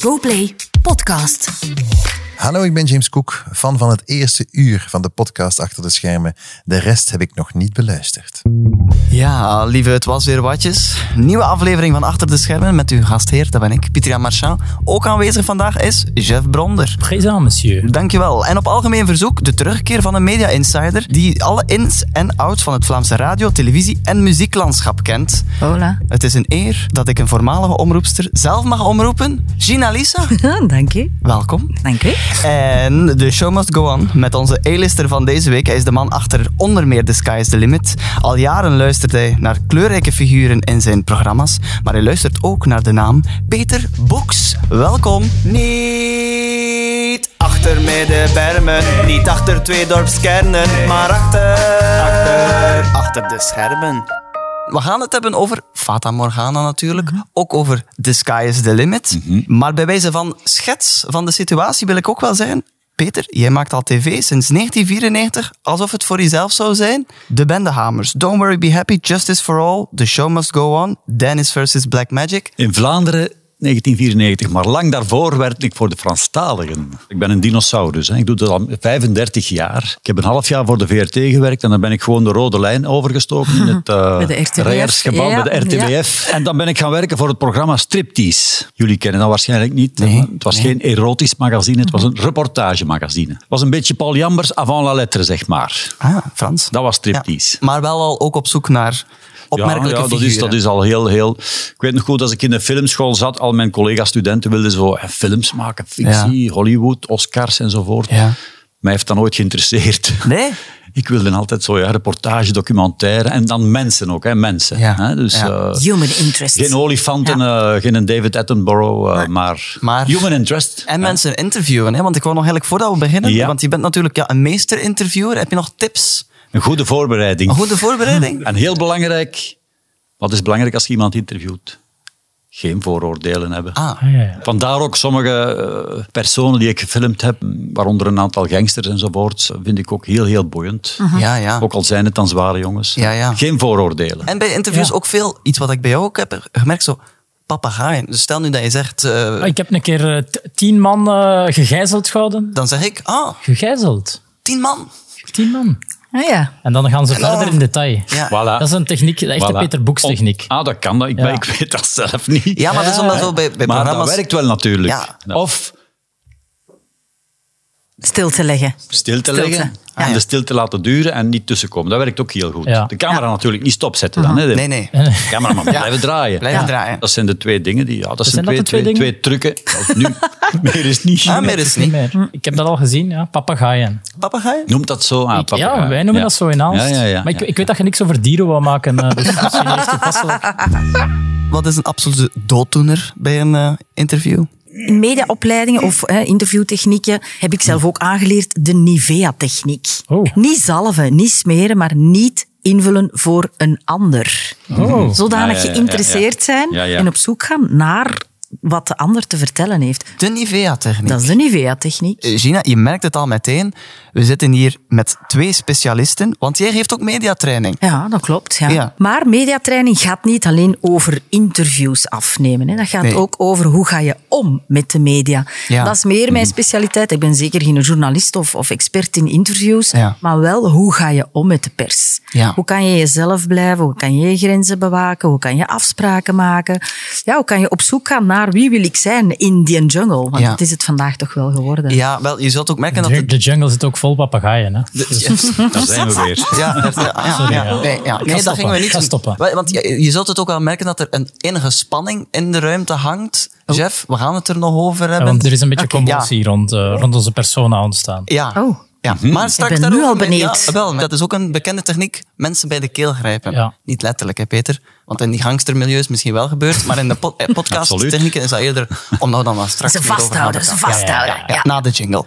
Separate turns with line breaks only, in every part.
GoPlay Podcast.
Hallo, ik ben James Cook, fan van het eerste uur van de podcast Achter de Schermen. De rest heb ik nog niet beluisterd.
Ja, lieve, het was weer watjes. Nieuwe aflevering van Achter de Schermen met uw gastheer, dat ben ik, Pieter Marchand. Ook aanwezig vandaag is Jeff Bronder.
Présent, monsieur.
Dankjewel. En op algemeen verzoek de terugkeer van een media insider die alle ins en outs van het Vlaamse radio, televisie en muzieklandschap kent.
Hola.
Het is een eer dat ik een voormalige omroepster zelf mag omroepen. Gina Lisa,
Dank u.
welkom.
Dank u.
En de show must go on met onze A-lister van deze week. Hij is de man achter onder meer The Sky is the Limit. Al jaren luistert hij naar kleurrijke figuren in zijn programma's, maar hij luistert ook naar de naam Peter Boeks. Welkom. Niet achter middenbermen, niet achter twee dorpskernen, maar achter, achter, achter de schermen. We gaan het hebben over Fata Morgana natuurlijk. Ook over The Sky is the Limit. Maar bij wijze van schets van de situatie wil ik ook wel zeggen... Peter, jij maakt al tv sinds 1994 alsof het voor jezelf zou zijn. De Bendehamers, Don't Worry Be Happy, Justice for All, The Show Must Go On, Dennis versus Black Magic.
In Vlaanderen 1994, maar lang daarvoor werkte ik voor de Franstaligen. Ik ben een dinosaurus, hè. ik doe dat al 35 jaar. Ik heb een half jaar voor de VRT gewerkt en dan ben ik gewoon de rode lijn overgestoken in het uh,
Bij de RTBF,
Rijersgebouw
ja,
bij de RTBF. En dan ben ik gaan werken voor het programma Striptease. Jullie kennen dat waarschijnlijk niet.
Nee,
het was geen erotisch magazine, het was een reportagemagazine. Het was een beetje Paul Jambers avant la lettre, zeg maar.
Ah, Frans.
Dat was Striptease.
Ja, maar wel al ook op zoek naar opmerkelijke
ja, ja, dat is, dat is al heel, heel... Ik weet nog goed, als ik in de filmschool zat, al mijn collega-studenten wilden zo eh, films maken, fictie, Hollywood, Oscars enzovoort.
Ja.
Mij heeft dat nooit geïnteresseerd.
Nee?
Ik wilde altijd zo, ja, reportage, documentaire en dan mensen ook, hè, mensen.
Ja.
Hè, dus
Ja.
eh,
Human interest.
geen olifanten, eh, geen David Attenborough, maar,
Maar-
human interest.
En mensen interviewen, hè? want ik wou nog eigenlijk voordat we beginnen,
Ja.
want je bent natuurlijk ja, een meester-interviewer. Heb je nog tips?
Een goede voorbereiding.
Een goede voorbereiding?
En heel belangrijk, wat is belangrijk als je iemand interviewt? Geen vooroordelen hebben.
Ah,
Ah, ja, ja.
Vandaar ook sommige eh, personen die ik gefilmd heb, waaronder een aantal gangsters enzovoort, vind ik ook heel, heel boeiend.
ja, ja.
Ook al zijn het dan zware jongens.
Ja, ja.
Geen vooroordelen.
En bij interviews
Ja.
ook veel, iets wat ik bij jou ook heb gemerkt, zo papegaaien. Dus stel nu dat je zegt, eh,
Ah, Ik heb een keer eh, t- tien man gegijzeld gehouden.
dan zeg ik, ah,
Gegijzeld.
tien man.
Tien man.
Ah ja.
En dan gaan ze verder in detail.
Ja.
Dat is een techniek, de echte
Voilà.
Peter Boeks techniek.
Oh, ah, dat kan. Dat. Ik,
Ja.
ik weet dat zelf niet.
Ja, maar dat is omdat zo bij, bij
maar dat werkt wel natuurlijk.
Ja.
Of
Stil te leggen.
stil te
Stilte.
leggen
Ja.
en de stilte laten duren en niet tussenkomen. Dat werkt ook heel goed.
Ja.
De camera natuurlijk niet stopzetten dan. Hè. De
Nee, nee.
cameraman blijven draaien.
Blijven
Ja.
draaien.
Dat zijn de twee dingen. Die, ja, dat zijn,
zijn dat
twee,
de twee
twee, twee trucken. Nu, meer is niet.
Ah, meer is
Niet meer. Ik heb dat al gezien, ja. Papagaaien.
Papegaaien?
Noemt dat zo? Ah,
Ik-
papegaai.
ja, wij noemen
Ja.
dat zo in Aalst.
Ja, ja, ja,
maar ik,
ja.
ik weet dat je niks over dieren wou maken, eh, dus toepasselijk.
Wat is een absolute dooddoener bij een eh, interview?
In mediaopleidingen of hè, interviewtechnieken heb ik zelf ook aangeleerd de Nivea-techniek.
Oh.
Niet zalven, niet smeren, maar niet invullen voor een ander.
Oh.
Zodanig
Ja, ja, ja,
geïnteresseerd
ja, ja.
zijn
Ja, ja.
en op zoek gaan naar wat de ander te vertellen heeft.
De Nivea-techniek.
Dat is de Nivea-techniek.
Eh, Gina, je merkt het al meteen. We zitten hier met twee specialisten, want jij geeft ook mediatraining.
Ja, dat klopt. Ja.
Ja.
Maar mediatraining gaat niet alleen over interviews afnemen. Hè. Dat gaat
Nee.
ook over hoe ga je om met de media.
Ja.
Dat is meer mijn specialiteit. Ik ben zeker geen journalist of, of expert in interviews.
Ja.
Maar wel, hoe ga je om met de pers?
Ja.
Hoe kan je jezelf blijven? Hoe kan je je grenzen bewaken? Hoe kan je afspraken maken? Ja, hoe kan je op zoek gaan naar wie wil ik zijn in die jungle? Want
Ja.
dat is het vandaag toch wel geworden.
Ja, wel, je zult ook merken dat...
De,
het-
de jungle zit ook vol papegaaien. Hè.
Daar zijn we weer.
Ja, dat- ja, ja,
Sorry,
ja. Nee, ja.
Ik
nee
ga
dat gingen we
stoppen.
niet
Ik ga
doen.
stoppen.
Wa- Want je, je zult het ook wel merken dat er een enige spanning in de ruimte hangt. Jeff, we gaan het er nog over
Ja,
hebben.
want er is een beetje commotie rond, eh, rond onze persona ontstaan.
Ja.
Oh.
Ja, maar straks
Ik ben nu al benieuwd.
Ja, wel, maar dat is ook een bekende techniek. Mensen bij de keel grijpen.
Ja.
Niet letterlijk, hè, Peter? Want in die gangstermilieus misschien wel gebeurd, maar in de pod
Absoluut.
podcast-technieken is dat eerder om nou dan wel straks
Ze
over
vasthouden,
te
ze vasthouden.
Ja, na de jingle.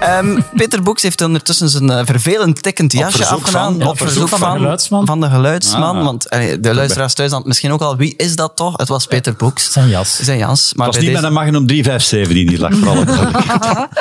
Ehm, Peter Boeks heeft ondertussen zijn eh, vervelend tikkend jasje afgedaan.
van-
op
op
verzoek
verzoek van de geluidsman.
Van de geluidsman.
Ah.
Want de luisteraars thuis dan misschien ook al, wie is dat toch? Het was Peter Boeks.
Zijn jas.
Zijn jas. Maar
Het was niet
deze-
met een Magnum 357 die hier lag, voor alle duidelijkheid.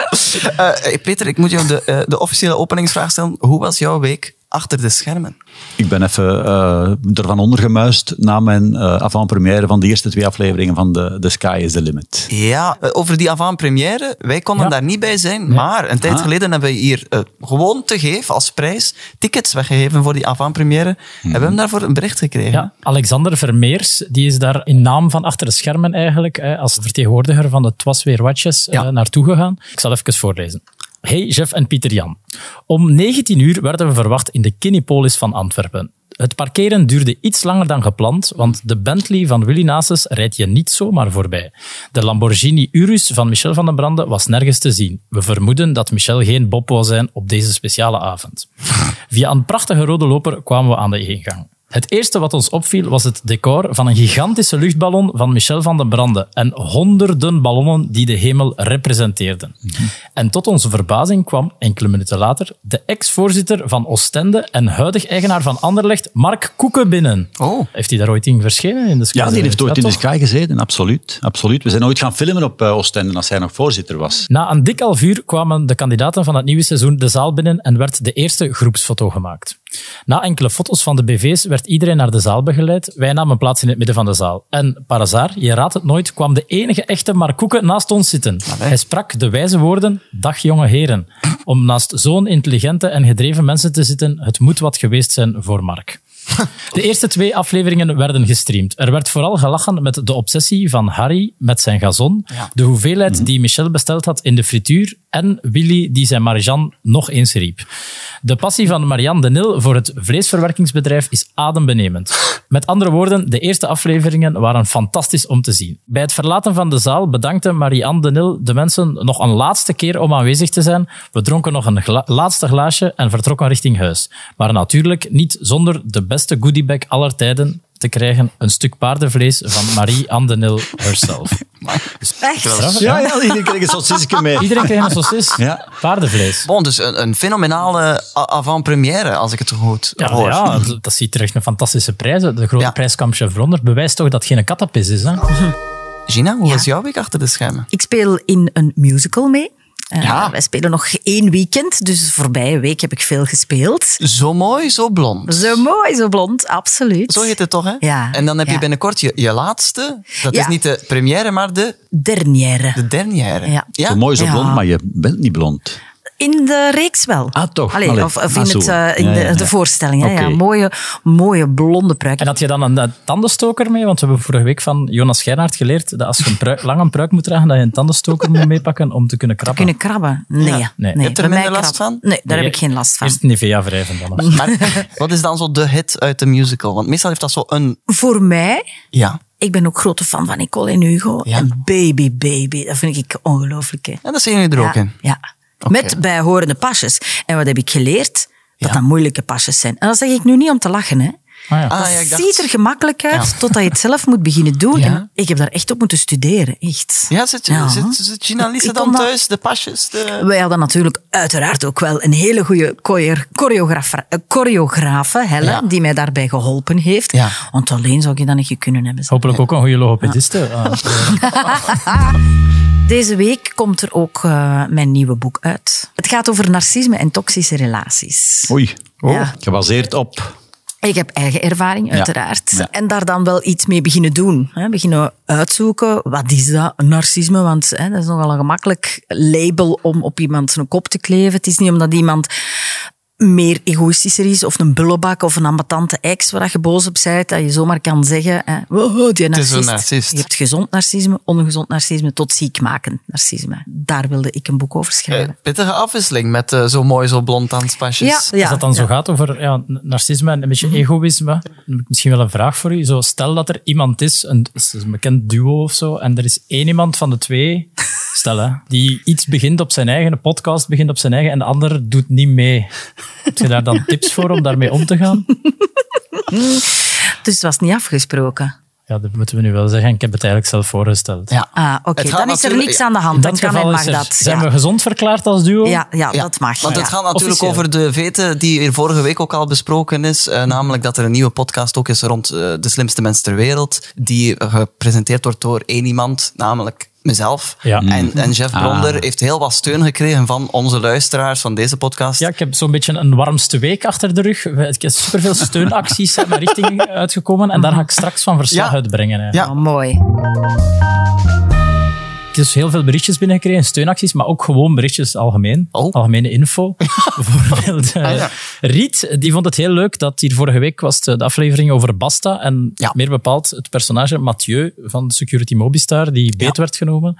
Eh, eh, Peter, ik moet jou de, eh, de officiële openingsvraag stellen. Hoe was jouw week achter de schermen?
Ik ben even eh, ervan ondergemuist na mijn eh avant-première van de eerste twee afleveringen van The, The Sky is the Limit.
Ja, eh, over die avant-première. Wij konden
Ja.
daar niet bij zijn, maar een tijd
Ah.
geleden hebben we hier gewoon te geven als prijs tickets weggegeven voor die avant-première. En we hebben daarvoor een bericht gekregen.
Ja, Alexander Vermeers, die is daar in naam van achter de schermen eigenlijk, eh, als vertegenwoordiger van de Twas Weer Watches, eh,
Ja.
naartoe gegaan. Ik zal even voorlezen. Hey Jeff en Pieter Jan. Om 19 uur werden we verwacht in de Kinepolis van Antwerpen. Het parkeren duurde iets langer dan gepland, want de Bentley van Willy Nasus rijdt je niet zomaar voorbij. De Lamborghini Urus van Michel van den Brande was nergens te zien. We vermoeden dat Michel geen Bob wou zijn op deze speciale avond. Via een prachtige rode loper kwamen we aan de ingang. Het eerste wat ons opviel was het decor van een gigantische luchtballon van Michel van den Brande en honderden ballonnen die de hemel representeerden. En tot onze verbazing kwam, enkele minuten later, de ex-voorzitter van Oostende en huidig eigenaar van Anderlecht, Mark Koeken, binnen.
Oh.
Heeft hij daar ooit in verschenen? In de
Ja, die heeft ooit in de? Sky gezeten, absoluut. absoluut. We zijn ooit gaan filmen op eh, Oostende als hij nog voorzitter was.
Na een dik half uur kwamen de kandidaten van het nieuwe seizoen de zaal binnen en werd de eerste groepsfoto gemaakt. Na enkele foto's van de BV's werd iedereen naar de zaal begeleid. Wij namen plaats in het midden van de zaal. En, par hasard, je raadt het nooit, kwam de enige echte Mark Koeken naast ons zitten. Hij sprak de wijze woorden, dag jonge heren. Om naast zo'n intelligente en gedreven mensen te zitten, het moet wat geweest zijn voor Mark. De eerste twee afleveringen werden gestreamd. Er werd vooral gelachen met de obsessie van Harry met zijn gazon, de hoeveelheid die Michel besteld had in de frituur en Willy die zijn Marianne nog eens riep. De passie van Marianne de Nil voor het vleesverwerkingsbedrijf is adembenemend. Met andere woorden, de eerste afleveringen waren fantastisch om te zien. Bij het verlaten van de zaal bedankte Marianne de Nil de mensen nog een laatste keer om aanwezig te zijn. We dronken nog een gla- laatste glaasje en vertrokken richting huis. Maar natuurlijk niet zonder de beste goodiebag aller tijden te krijgen, een stuk paardenvlees van Marie-Anne de Nil herself.
Echt?
Ja, ja, iedereen kreeg een sausijsje mee.
Iedereen kreeg een saucis.
Ja.
Paardenvlees.
Bon, dus een, een fenomenale avant-première, als ik het goed
Ja,
hoor.
ja, dat- dat ziet er echt een fantastische prijs uit. De grote
Ja.
prijskamp bewijst toch dat het geen kattenpis is. Hè?
Gina, hoe
Ja.
was jouw week achter de schermen?
Ik speel in een musical mee. Eh,
Ja.
Wij spelen nog één weekend, dus de voorbije week heb ik veel gespeeld.
Zo mooi, zo blond.
Zo mooi, zo blond, absoluut.
Zo heet het toch, hè?
Ja.
En dan heb je binnenkort je, je laatste. Dat
Ja.
is niet de première, maar de,
Dernière.
de dernière.
Ja.
Zo mooi, zo
Ja.
blond, maar je bent niet blond.
In de reeks wel.
Ah, toch?
Allee,
Allee.
of, of
Ah,
in,
zo.
het, eh, in
Ja,
de,
ja,
de
ja.
voorstelling. Hè? Mooie, mooie blonde pruik.
En had je dan een, eh, tandenstoker mee? Want we hebben vorige week van Jonas Schijnaert geleerd dat als je een pruik, lang een pruik moet dragen, dat je een tandenstoker moet meepakken om te kunnen krabben.
Kunnen krabben? Nee.
Ja.
nee.
Je
hebt er minder last van?
Nee, daar
Nee,
heb ik geen last van.
Eerst Nivea wrijven dan.
Maar wat is dan zo de hit uit de musical? Want meestal heeft dat zo een...
Voor mij,
Ja.
ik ben ook grote fan van Nicole en Hugo.
Ja.
En Baby Baby, dat vind ik ongelooflijk. hè.
En dat zien jullie er ook in.
Ja. Met bijhorende pasjes. En wat heb ik geleerd? Dat
Ja.
dat moeilijke pasjes zijn. En dat zeg ik nu niet om te lachen. Hè.
Ah, ja.
Ah,
Dat
ja, ik dacht-
ziet er gemakkelijk uit,
Ja.
totdat je het zelf moet beginnen doen. En ik heb daar echt op moeten studeren, echt.
Ja, zit,
Ja.
zit, zit Gina dan
dat-
thuis? De pasjes? De...
Wij hadden natuurlijk uiteraard ook wel een hele goede choreografe, choreografe Helle,
Ja.
die mij daarbij geholpen heeft.
Ja.
Want alleen zou je dat niet kunnen hebben.
Hopelijk ook een goede logopediste.
Deze week komt er ook eh, mijn nieuwe boek uit. Het gaat over narcisme en toxische relaties.
Oei.
Ja.
Gebaseerd op...
Ik heb eigen ervaring, uiteraard.
Ja.
En daar dan wel iets mee beginnen doen. Hè. Beginnen uitzoeken, wat is dat, narcisme? Want hè, dat is nogal een gemakkelijk label om op iemand zijn kop te kleven. Het is niet omdat iemand meer egoïstischer is, of een bullebak, of een ambetante ex, waar je boos op bent, dat je zomaar kan zeggen, hè, wow, die
is
narcist.
een narcist.
Je hebt gezond narcisme, ongezond narcisme, tot ziekmakend narcisme. Daar wilde ik een boek over
Eh,
schrijven.
pittige afwisseling met eh, zo mooi, zo blond danspasjes.
Ja, ja.
Als dat dan zo gaat over ja, narcisme en een beetje egoïsme, dan heb ik misschien wel een vraag voor u. Zo, stel dat er iemand is, een, is een bekend duo of zo, en er is één iemand van de twee, stel hè, die iets begint op zijn eigen, een podcast begint op zijn eigen, en de ander doet niet mee. Heb je daar dan tips voor om daarmee om te gaan?
Dus het was niet afgesproken.
Ja, dat moeten we nu wel zeggen. Ik heb het eigenlijk zelf voorgesteld.
Ja.
Ah, oké. Dan is er niks aan de
In
hand.
dat
Dan kan
geval
en
is
mag
er,
dat.
zijn
ja.
we gezond verklaard als duo?
Ja, ja,
Ja,
dat mag.
Want
ja.
het gaat natuurlijk
Officieel.
over de veten die hier vorige week ook al besproken is. eh, namelijk dat er een nieuwe podcast ook is rond eh, de slimste mensen ter wereld. Die gepresenteerd wordt door één iemand, namelijk mezelf.
Ja.
En, en Jeff Bronder
Ah.
heeft heel wat steun gekregen van onze luisteraars van deze podcast.
Ja, ik heb zo'n beetje een warmste week achter de rug. Ik heb superveel steunacties mijn richting uitgekomen. En daar ga ik straks van verslag
Ja.
uitbrengen. hè.
Ja.
Oh, mooi.
Ik heb dus heel veel berichtjes binnengekregen, steunacties, maar ook gewoon berichtjes algemeen.
Oh.
Algemene info. Bijvoorbeeld eh,
Ah, ja.
Riet, die vond het heel leuk dat hier vorige week was de de aflevering over Basta. En
Ja.
meer bepaald het personage Mathieu van Security Mobistar, die beet werd genomen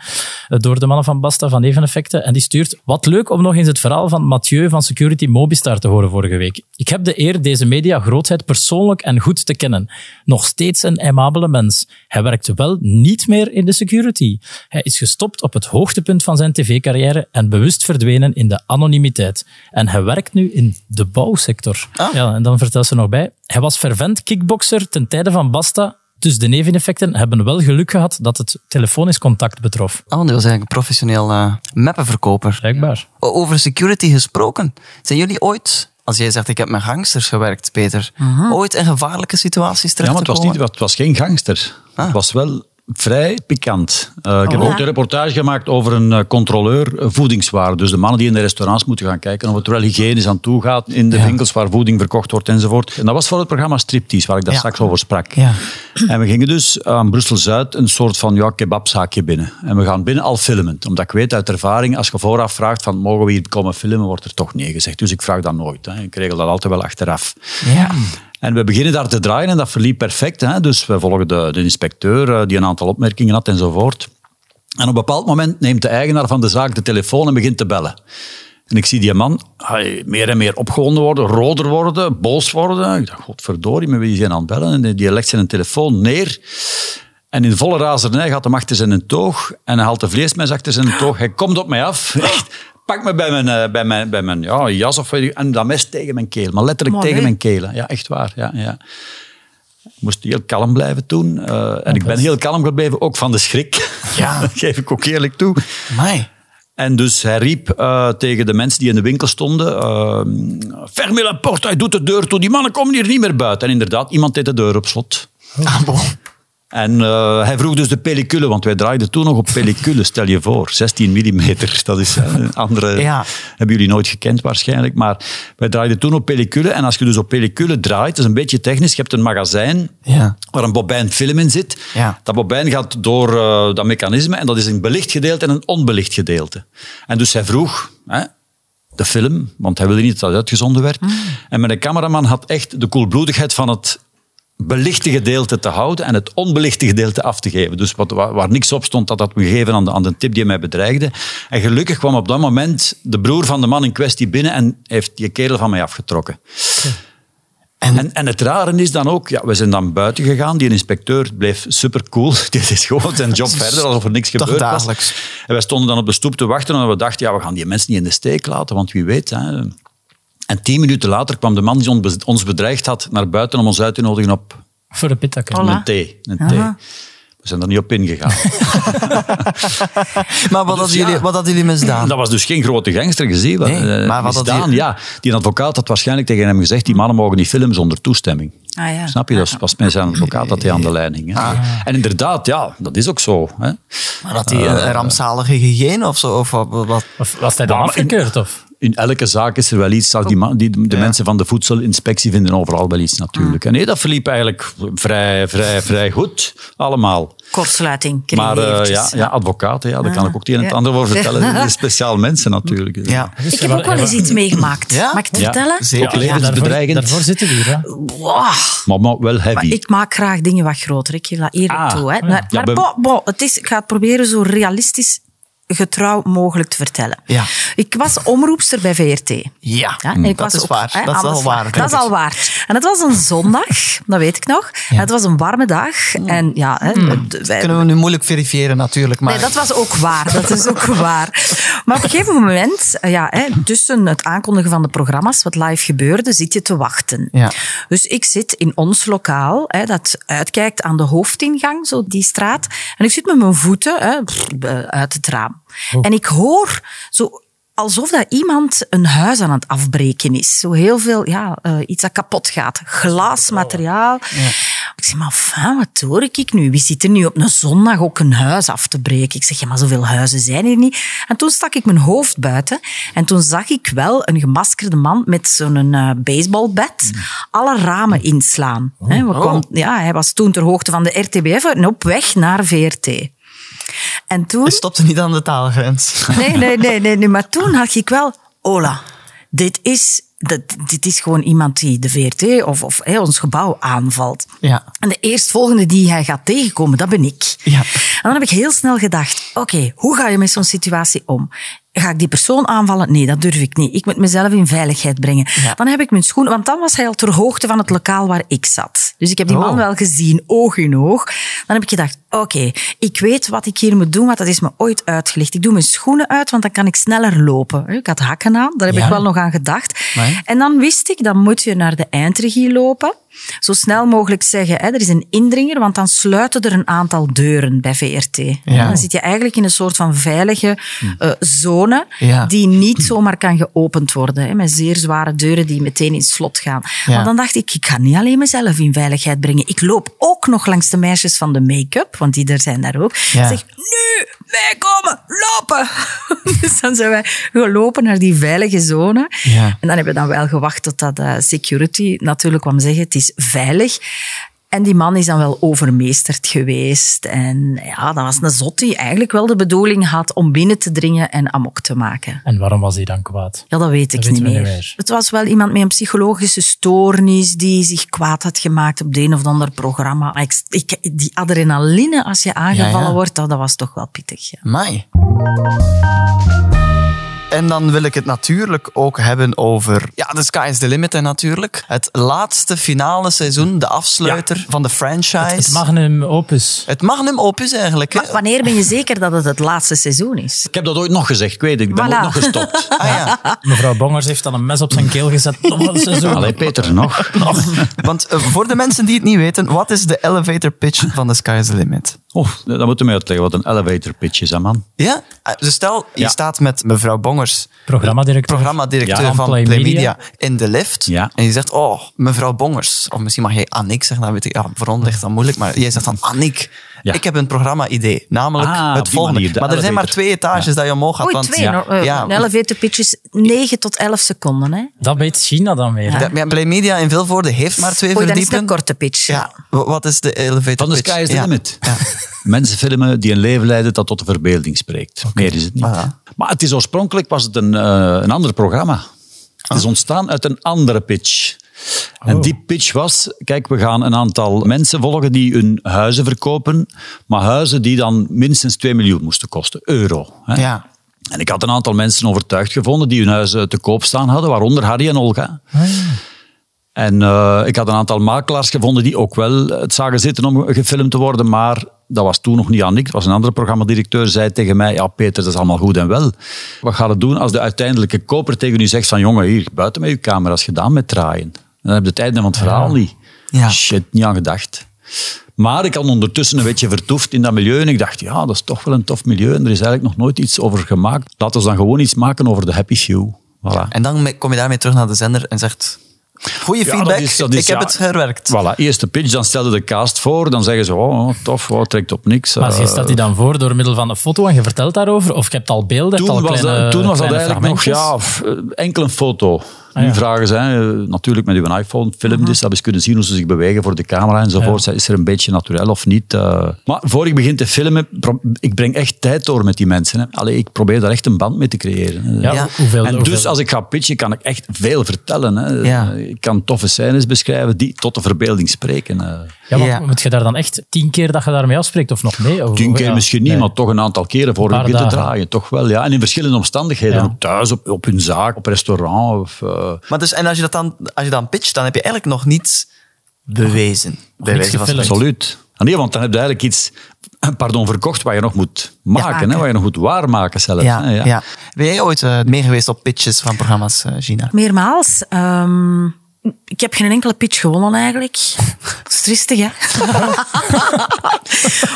eh, door de mannen van Basta van Eveneffecten. En die stuurt, wat leuk om nog eens het verhaal van Mathieu van Security Mobistar te horen vorige week. Ik heb de eer deze mediagrootheid persoonlijk en goed te kennen. Nog steeds een aimabele mens. Hij werkt wel niet meer in de security. Hij is gestopt op het hoogtepunt van zijn tv-carrière en bewust verdwenen in de anonimiteit. En hij werkt nu in de bouwsector. Ja, en dan vertelt ze nog bij. Hij was fervent kickbokser ten tijde van Basta. Dus de neveneffecten hebben wel geluk gehad dat het telefonisch contact betrof.
Oh, die was eigenlijk een professioneel eh mappenverkoper.
Blijkbaar.
Over security gesproken. Zijn jullie ooit, als jij zegt ik heb met gangsters gewerkt, Peter, ooit in gevaarlijke situaties
Ja, maar het was, niet,
terechtgekomen?
het was geen gangster.
Ah.
Het was wel vrij pikant. Eh, ik heb
Oh.
ook een reportage gemaakt over een eh, controleur eh, voedingswaren. Dus de mannen die in de restaurants moeten gaan kijken of het wel hygiënisch aan toe gaat in de
Ja.
winkels waar voeding verkocht wordt enzovoort. En dat was voor het programma Striptease, waar ik daar
Ja.
straks over sprak.
Ja.
En we gingen dus aan Brussel-Zuid een soort van ja, kebabzaakje binnen. En we gaan binnen al filmen. Omdat ik weet uit ervaring, als je vooraf vraagt van mogen we hier komen filmen, wordt er toch nee gezegd. Dus ik vraag dat nooit. Hè. Ik regel dat altijd wel achteraf.
Ja.
En we beginnen daar te draaien en dat verliep perfect. Hè? Dus we volgen de, de inspecteur, eh, die een aantal opmerkingen had enzovoort. En op een bepaald moment neemt de eigenaar van de zaak de telefoon en begint te bellen. En ik zie die man hij, meer en meer opgewonden worden, roder worden, boos worden. Ik dacht, godverdorie, met wie zijn aan het bellen? En die legt zijn telefoon neer. En in volle razernij gaat hem achter zijn toog en hij haalt de vleesmes achter zijn toog. Hij komt op mij af. Echt, pak me bij mijn, eh, bij mijn, bij mijn ja, jas of weet ik, en dat mes tegen mijn keel. Maar letterlijk tegen mijn keel. Ja, echt waar. Ja, ja. Ik moest heel kalm blijven toen. eh, en ik ben heel kalm gebleven, ook van de schrik.
Ja.
dat geef ik ook eerlijk toe.
Amai.
En dus hij riep eh, tegen de mensen die in de winkel stonden: uh, Ferme la porte, hij doet de deur toe. Die mannen komen hier niet meer buiten. En inderdaad, iemand deed de deur op slot.
Ah, bon.
En eh, hij vroeg dus de pellicule, want wij draaiden toen nog op pellicule, stel je voor. 16 mm, dat is eh, een andere...
Ja.
Hebben jullie nooit gekend waarschijnlijk. Maar wij draaiden toen op pellicule. En als je dus op pellicule draait, dat is een beetje technisch. Je hebt een magazijn
Ja.
waar een bobijn film in zit.
Ja.
Dat bobijn gaat door eh, dat mechanisme en dat is een belicht gedeelte en een onbelicht gedeelte. En dus hij vroeg... Hè, de film, want hij wilde niet dat het uitgezonden werd. En mijn cameraman had echt de koelbloedigheid van het belichte gedeelte te houden en het onbelichte gedeelte af te geven. Dus wat, waar, waar niks op stond, dat had we gegeven aan de, aan de tip die mij bedreigde. En gelukkig kwam op dat moment de broer van de man in kwestie binnen en heeft die kerel van mij afgetrokken. En, en, het rare is dan ook, ja, we zijn dan buiten gegaan. Die inspecteur bleef supercool. Die deed gewoon zijn job verder, alsof er niks gebeurd was. En wij stonden dan op de stoep te wachten en we dachten, ja, we gaan die mensen niet in de steek laten, want wie weet. Hè. En tien minuten later kwam de man die ons be- ons bedreigd had naar buiten om ons uit te nodigen op
Voor de pittakker.
Voilà.
een thee. Een thee. We zijn er niet op ingegaan.
Maar wat, hadden
ja.
jullie, wat hadden jullie misdaan?
Dat was dus geen grote gangster gezien.
Nee,
Eh,
maar wat had
misdaan,
die-
ja. Die advocaat had waarschijnlijk tegen hem gezegd, die mannen mogen niet filmen zonder toestemming.
Ah, ja.
Snap je? Dat was met zijn advocaat dat hij aan de lijn hing. Hè?
Ah.
En inderdaad, ja, dat is ook zo. Hè?
Maar had hij een, een rampzalige hygiëne of zo? Of wat?
Of was hij dan afgekeurd? Of?
In elke zaak is er wel iets. Die, die, de mensen van de voedselinspectie vinden overal wel iets natuurlijk. En nee, dat verliep eigenlijk vrij, vrij, vrij goed, allemaal.
Kortsluiting.
Maar eh, ja, ja, advocaten, ja, daar kan ik ook het een en het
Ja.
ander over vertellen. Speciaal mensen natuurlijk.
Ja.
Ik heb ook wel eens iets meegemaakt.
Ja?
Mag ik het
Ja.
vertellen?
Zeker.
Ook levensbedreigend,
Daarvoor, daarvoor zitten we hier.
Wow.
maar, maar wel heavy.
Maar ik maak graag dingen wat groter. Ik geef dat eerlijk
Ah,
toe. Hè.
ja.
Maar,
Ja,
maar bo, bo, het is, ik ga het proberen zo realistisch getrouw mogelijk te vertellen.
Ja.
Ik was omroepster bij VRT.
Ja,
Ja, en ik
dat
was
is
ook,
waar. dat is al waar.
Dat is al waar. En het was een zondag, dat weet ik nog. Het was een warme dag. En ja, hè, de- wij-
Kunnen we nu moeilijk verifiëren natuurlijk. Maar
Nee, dat was ook waar. Dat is ook waar. Maar op een gegeven moment, eh, ja, hè, tussen het aankondigen van de programma's, wat live gebeurde, zit je te wachten.
Ja.
Dus ik zit in ons lokaal, hè, dat uitkijkt aan de hoofdingang, zo die straat. En ik zit met mijn voeten uit het raam. En ik hoor zo alsof dat iemand een huis aan het afbreken is. Zo heel veel, ja, eh, iets dat kapot gaat. Glasmateriaal. Ik zeg, maar wat hoor ik nu? Wie zit er nu op een zondag ook een huis af te breken? Ik zeg, ja, maar zoveel huizen zijn hier niet. En toen stak ik mijn hoofd buiten en toen zag ik wel een gemaskerde man met zo'n uh, baseballbat alle ramen inslaan. We kwam, ja, hij was toen ter hoogte van de RTBF en op weg naar VRT. En toen...
Het stopte niet aan de taalgrens.
Nee, nee, nee, nee, nee. Maar toen had ik wel, Ola, dit is, dit, dit is gewoon iemand die de VRT of, of ons gebouw aanvalt.
Ja.
En de eerstvolgende die hij gaat tegenkomen, dat ben ik.
Ja.
En dan heb ik heel snel gedacht, oké, hoe ga je met zo'n situatie om? Ga ik die persoon aanvallen? Nee, dat durf ik niet. Ik moet mezelf in veiligheid brengen.
Ja.
Dan heb ik mijn schoenen, want dan was hij al ter hoogte van het lokaal waar ik zat. Dus ik heb die
Oh.
man wel gezien, oog in oog. Dan heb ik gedacht, oké, ik weet wat ik hier moet doen, want dat is me ooit uitgelegd. Ik doe mijn schoenen uit, want dan kan ik sneller lopen. Ik had hakken aan, daar heb
Ja.
ik wel nog aan gedacht. En dan wist ik, dan moet je naar de eindregie lopen. Zo snel mogelijk zeggen, hè, er is een indringer, want dan sluiten er een aantal deuren bij VRT.
Ja.
Dan zit je eigenlijk in een soort van veilige eh, zone
Ja.
die niet zomaar kan geopend worden. Hè, met zeer zware deuren die meteen in slot gaan.
Ja.
Maar dan dacht ik, ik ga niet alleen mezelf in veiligheid brengen. Ik loop ook nog langs de meisjes van de make-up, want die er zijn daar ook. Zeg, nu, wij komen, lopen! dus dan zijn wij gelopen naar die veilige zone.
Ja.
En dan hebben we dan wel gewacht tot dat eh, security natuurlijk kwam zeggen, het is veilig. En die man is dan wel overmeesterd geweest. En ja, dat was een zot die eigenlijk wel de bedoeling had om binnen te dringen en amok te maken.
En waarom was hij dan kwaad?
Ja, dat weet ik
Dat
niet meer.
niet meer.
Het was wel iemand met een psychologische stoornis die zich kwaad had gemaakt op de een of ander programma. Maar Ik, ik, die adrenaline als je aangevallen
Ja, ja.
wordt, dat, dat was toch wel pittig. Ja.
Mai. En dan wil ik het natuurlijk ook hebben over... Ja, The Sky is the Limit hè, natuurlijk. Het laatste finale seizoen, de afsluiter van de franchise.
Het magnum opus.
Het magnum opus eigenlijk.
Maar wanneer ben je zeker dat het het laatste seizoen is?
Ik heb dat ooit nog gezegd, ik weet het. Ik ben
Voilà.
ook nog gestopt.
Ah, ja.
Mevrouw Bongers heeft dan een mes op zijn keel gezet. Nog een seizoen.
Allee, Peter, nog.
Want eh, voor de mensen die het niet weten, wat is de elevator pitch van The Sky is the Limit?
Oh, dat moet je mij uitleggen wat een elevator pitch is, hè, man.
Ja? Eh, Dus stel, je
Ja.
staat met mevrouw Bongers,
Programmadirecteur.
programmadirecteur
Ja.
van
Play
Play,
Media.
Media, in de lift.
Ja.
En je zegt, oh, mevrouw Bongers. Of misschien mag jij Annick zeggen, dan weet ik, ja, voor ons ligt dat moeilijk. Maar jij zegt dan, Annick,
Ja.
ik heb een programma-idee. Namelijk
Ah,
het volgende.
manier,
maar er zijn maar twee etages dat je omhoog gaat.
Oei,
want,
twee.
ja.
eh,
Ja.
Een elevator pitch is 9 tot 11 seconden. Hè?
Dat weet China dan weer.
ja, Play Media in Vilvoorde heeft maar twee
Oei, dat is een korte pitch.
Ja, wa- wat is de elevator
Van de
pitch?
sky is the
Ja.
limit.
Ja.
Mensen filmen die een leven leiden dat tot de verbeelding spreekt. Meer is het niet. Maar het is oorspronkelijk was het een, eh, een ander programma. Het is ontstaan uit een andere pitch. En die pitch was, kijk, we gaan een aantal mensen volgen die hun huizen verkopen, maar huizen die dan minstens 2 miljoen moesten kosten, euro. Hè.
Ja.
En ik had een aantal mensen overtuigd gevonden die hun huizen te koop staan hadden, waaronder Harry en Olga. En eh, ik had een aantal makelaars gevonden die ook wel het zagen zitten om gefilmd te worden, maar dat was toen nog niet Annick, het was een andere programmadirecteur, zei tegen mij, ja Peter, dat is allemaal goed en wel. Wat gaat het doen als de uiteindelijke koper tegen u zegt van, jongen, hier, buiten met uw camera's gedaan met draaien. Dan heb je het einde van het verhaal niet.
Ja.
Shit, niet aan gedacht. Maar ik had ondertussen een beetje vertoefd in dat milieu en ik dacht, ja, dat is toch wel een tof milieu en er is eigenlijk nog nooit iets over gemaakt. Laten we dan gewoon iets maken over de happy few. Voilà.
En dan kom je daarmee terug naar de zender en zegt... Goeie
Ja,
feedback,
dat is- dat is-
ik heb
ja.
het gewerkt.
Voilà, eerste pitch, dan stelde de cast voor, dan zeggen ze, oh, oh, tof, oh, trekt op niks.
Maar je
Eh,
stelt die dan voor door middel van een foto en je vertelt daarover? Of je hebt al beelden, je hebt
toen,
al
was
kleine,
dat, toen was dat eigenlijk nog ja, eh, enkel een foto.
Ah,
nu vragen ze, hè, natuurlijk met uw iPhone, film dus, dat we kunnen zien hoe ze zich bewegen voor de camera enzovoort. Is er een beetje natuurlijk of niet? eh. Maar voor ik begin te filmen, ik breng echt tijd door met die mensen. Hè. Allee, ik probeer daar echt een band mee te creëren.
Ja,
Ja.
Hoeveel,
En
hoeveel-
dus als ik ga pitchen, kan ik echt veel vertellen. Hè.
Ja.
Ik kan toffe scènes beschrijven die tot de verbeelding spreken. eh.
ja, maar
Ja.
moet je daar dan echt tien keer dat je daarmee afspreekt of nog mee? Of-
Tien keer
ja,
misschien niet,
nee.
maar toch een aantal keren voor
Een
ik begin te draaien. Toch wel, ja. En in verschillende omstandigheden.
Ja.
Ook thuis, op, op hun zaak, op restaurant. Of, eh,
Maar dus, en als je, dat dan, als je dan pitcht, dan heb je eigenlijk nog niets bewezen. Bij
niks
wijze van
gefilmd.
spreken.
absoluut. Ah, Nee, want dan heb je eigenlijk iets pardon, verkocht wat je nog moet maken. Hè, wat je nog moet waarmaken zelfs.
Ja,
hè,
ja. Ben jij ooit eh, mee geweest op pitches van programma's, eh, Gina?
Meermaals. Ehm, ik heb geen enkele pitch gewonnen eigenlijk. Dat is triestig, hè?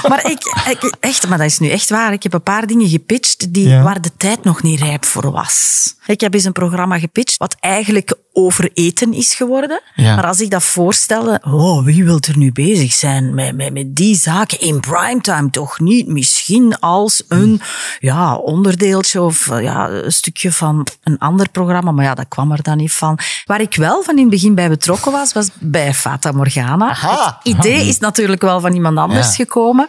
maar ik, ik- echt, maar dat is nu echt waar. Ik heb een paar dingen gepitcht die,
Ja.
waar de tijd nog niet rijp voor was. Ik heb eens een programma gepitcht wat eigenlijk overeten is geworden.
Ja.
Maar als ik dat voorstelde, oh, wie wil er nu bezig zijn met, met, met die zaken in primetime? Toch niet? Misschien als een ja, onderdeeltje of eh, ja, een stukje van een ander programma. Maar ja, dat kwam er dan niet van. Waar ik wel van in het begin bij betrokken was, was bij Fata Morgana.
Aha.
Het idee is natuurlijk wel van iemand anders
Ja.
gekomen.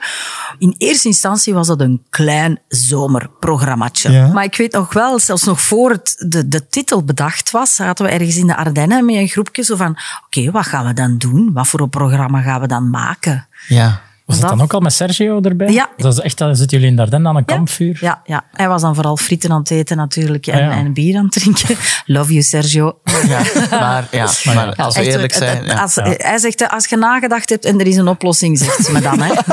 In eerste instantie was dat een klein zomerprogrammaatje.
Ja.
Maar ik weet nog wel, zelfs nog voor het, de, de titel bedacht was, zaten we ergens in de Ardennen met een groepje zo van, oké, wat gaan we dan doen? Wat voor een programma gaan we dan maken?
Ja.
Was dat dan ook al met Sergio erbij?
Ja.
Dat is echt, dan zitten jullie in Dardenne aan een kampvuur.
Ja, ja, hij was dan vooral frieten aan het eten natuurlijk en,
Ah, ja.
en bier aan het drinken. Love you, Sergio.
ja. Maar, ja, maar als we eerlijk zijn...
het-
ja.
als, Hij zegt, eh, als je nagedacht hebt en er is een oplossing, zegt ze me dan. Hè.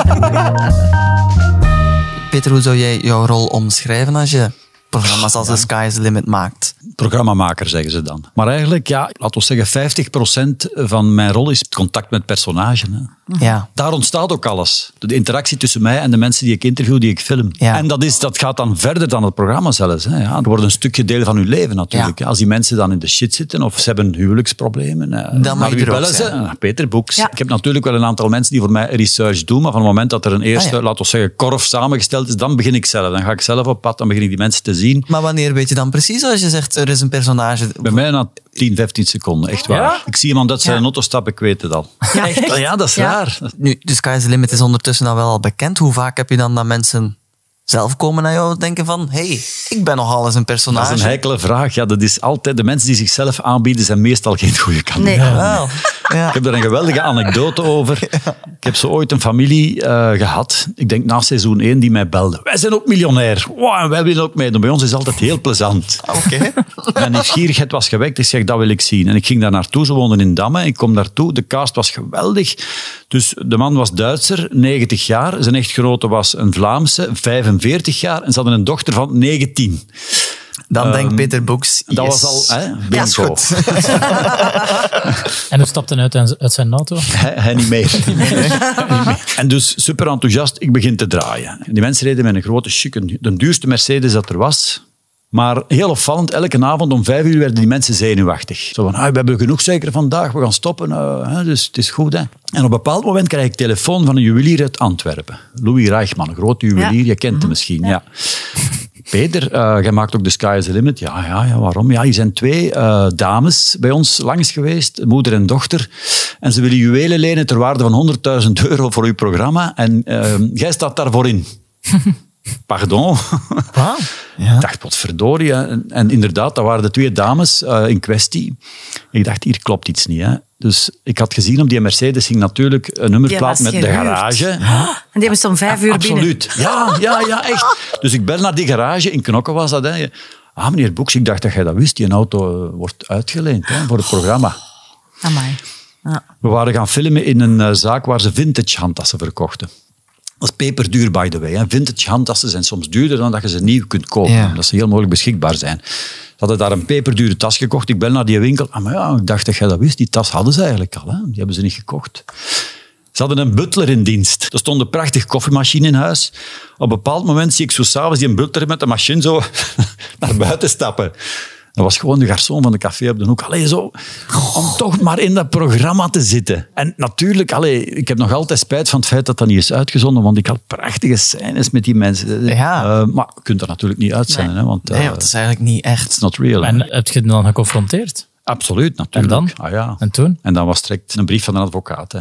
Peter, hoe zou jij jouw rol omschrijven als je programma's als The Sky is the Limit maakt?
Programmamaker, zeggen ze dan. Maar eigenlijk, ja, laten we zeggen, 50% van mijn rol is het contact met personages.
Ja.
Daar ontstaat ook alles. De interactie tussen mij en de mensen die ik interview, die ik film.
Ja.
En dat, is, dat gaat dan verder dan het programma zelfs. Hè. Ja, het wordt een stukje deel van uw leven natuurlijk.
Ja.
Als die mensen dan in de shit zitten of ze hebben huwelijksproblemen, eh,
Dan mag je
bellen ze? Peter Boeks. Ik heb natuurlijk wel een aantal mensen die voor mij research doen, maar van het moment dat er een eerste,
Ah,
laten we zeggen, korf samengesteld is, dan begin ik zelf. Dan ga ik zelf op pad, dan begin ik die mensen te zien.
Maar wanneer weet je dan precies als je zegt er is een personage?
Bij mij na 10, 15 seconden, echt waar.
Ja?
Ik zie iemand uit zijn auto stappen, ik weet het al.
Ja,
Echt?
echt?
Ja, dat is
Ja.
raar.
Nu, The Sky is the Limit is ondertussen dan wel al bekend. Hoe vaak heb je dan dat mensen zelf komen naar jou en denken van hey, ik ben nogal eens een personage.
Dat is een heikele vraag. Ja, dat is altijd, de mensen die zichzelf aanbieden zijn meestal geen goede kandidaat.
Nee.
Wel, ja.
Ik heb daar een geweldige anekdote over. Ik heb zo ooit een familie eh, gehad, ik denk na seizoen 1, die mij belde. Wij zijn ook miljonair. Wow, en wij willen ook meedoen. Bij ons is altijd heel plezant.
Oké.
Mijn nieuwsgierigheid was gewekt. Ik zeg, dat wil ik zien. En ik ging daar naartoe. Ze woonden in Damme. Ik kom daartoe. De cast was geweldig. Dus de man was Duitser, 90 jaar. Zijn echtgenote was een Vlaamse, 45 jaar. En ze hadden een dochter van 19.
Dan denkt Peter Boeks,
Dat was al, hè,
Ja, is goed.
En hoe stapte hij uit, uit zijn auto?
Hij, hij niet meer. Niet meer. En dus super enthousiast, ik begin te draaien. Die mensen reden met een grote chique, de duurste Mercedes dat er was. Maar heel opvallend, elke avond om vijf uur werden die mensen zenuwachtig. Zo van, ah, we hebben genoeg zeker vandaag, we gaan stoppen. eh, hè, dus het is goed. Hè. En op een bepaald moment krijg ik telefoon van een juwelier uit Antwerpen. Louis Reichman, een grote juwelier,
Ja.
je kent hem misschien. Ja. Peter, eh, jij maakt ook The Sky is the Limit. Ja, ja, ja waarom? Ja, hier zijn twee eh, dames bij ons langs geweest, moeder en dochter. En ze willen juwelen lenen ter waarde van 100.000 euro voor uw programma. En eh, jij staat daarvoor in. Pardon?
Ja.
Ik dacht, wat verdorie. en inderdaad, dat waren de twee dames eh, in kwestie. Ik dacht, hier klopt iets niet. Hè. Dus ik had gezien op die Mercedes hing natuurlijk een nummerplaat met de garage.
En die hebben ze om vijf uur binnen.
Absoluut. Ja, ja, ja, echt. Dus ik bel naar die garage, in Knokken was dat. Hè. Ah, meneer Boeks, ik dacht dat jij dat wist. Die auto eh, wordt uitgeleend hè, voor het programma.
Amai. Ja.
We waren gaan filmen in een eh, zaak waar ze vintage handtassen verkochten. Dat is peperduur, by the way. Hè. Vintage handtassen zijn soms duurder dan dat je ze nieuw kunt kopen.
Ja.
Dat ze heel mogelijk beschikbaar zijn. Ze hadden daar een peperdure tas gekocht. Ik bel naar die winkel. Ah, maar ja, ik dacht dat jij dat wist. Die tas hadden ze eigenlijk al. Hè. Die hebben ze niet gekocht. Ze hadden een butler in dienst. Er stond een prachtig koffiemachine in huis. Op een bepaald moment zie ik zo s'avonds die butler met de machine zo naar buiten stappen. Dat was gewoon de garçon van de café op de hoek. Allee, zo, om toch maar in dat programma te zitten. En natuurlijk, allee, ik heb nog altijd spijt van het feit dat dat niet is uitgezonden, want ik had prachtige scènes met die mensen.
Ja.
Eh, maar je kunt dat natuurlijk niet uitzenden, hè, want eh,
Nee, want het is eigenlijk niet echt.
it's not real. hè.
En heb je hem dan geconfronteerd?
Absoluut,
En
natuurlijk.
dan?
Ah, ja.
En toen?
En dan was het direct een brief van een advocaat. Hè.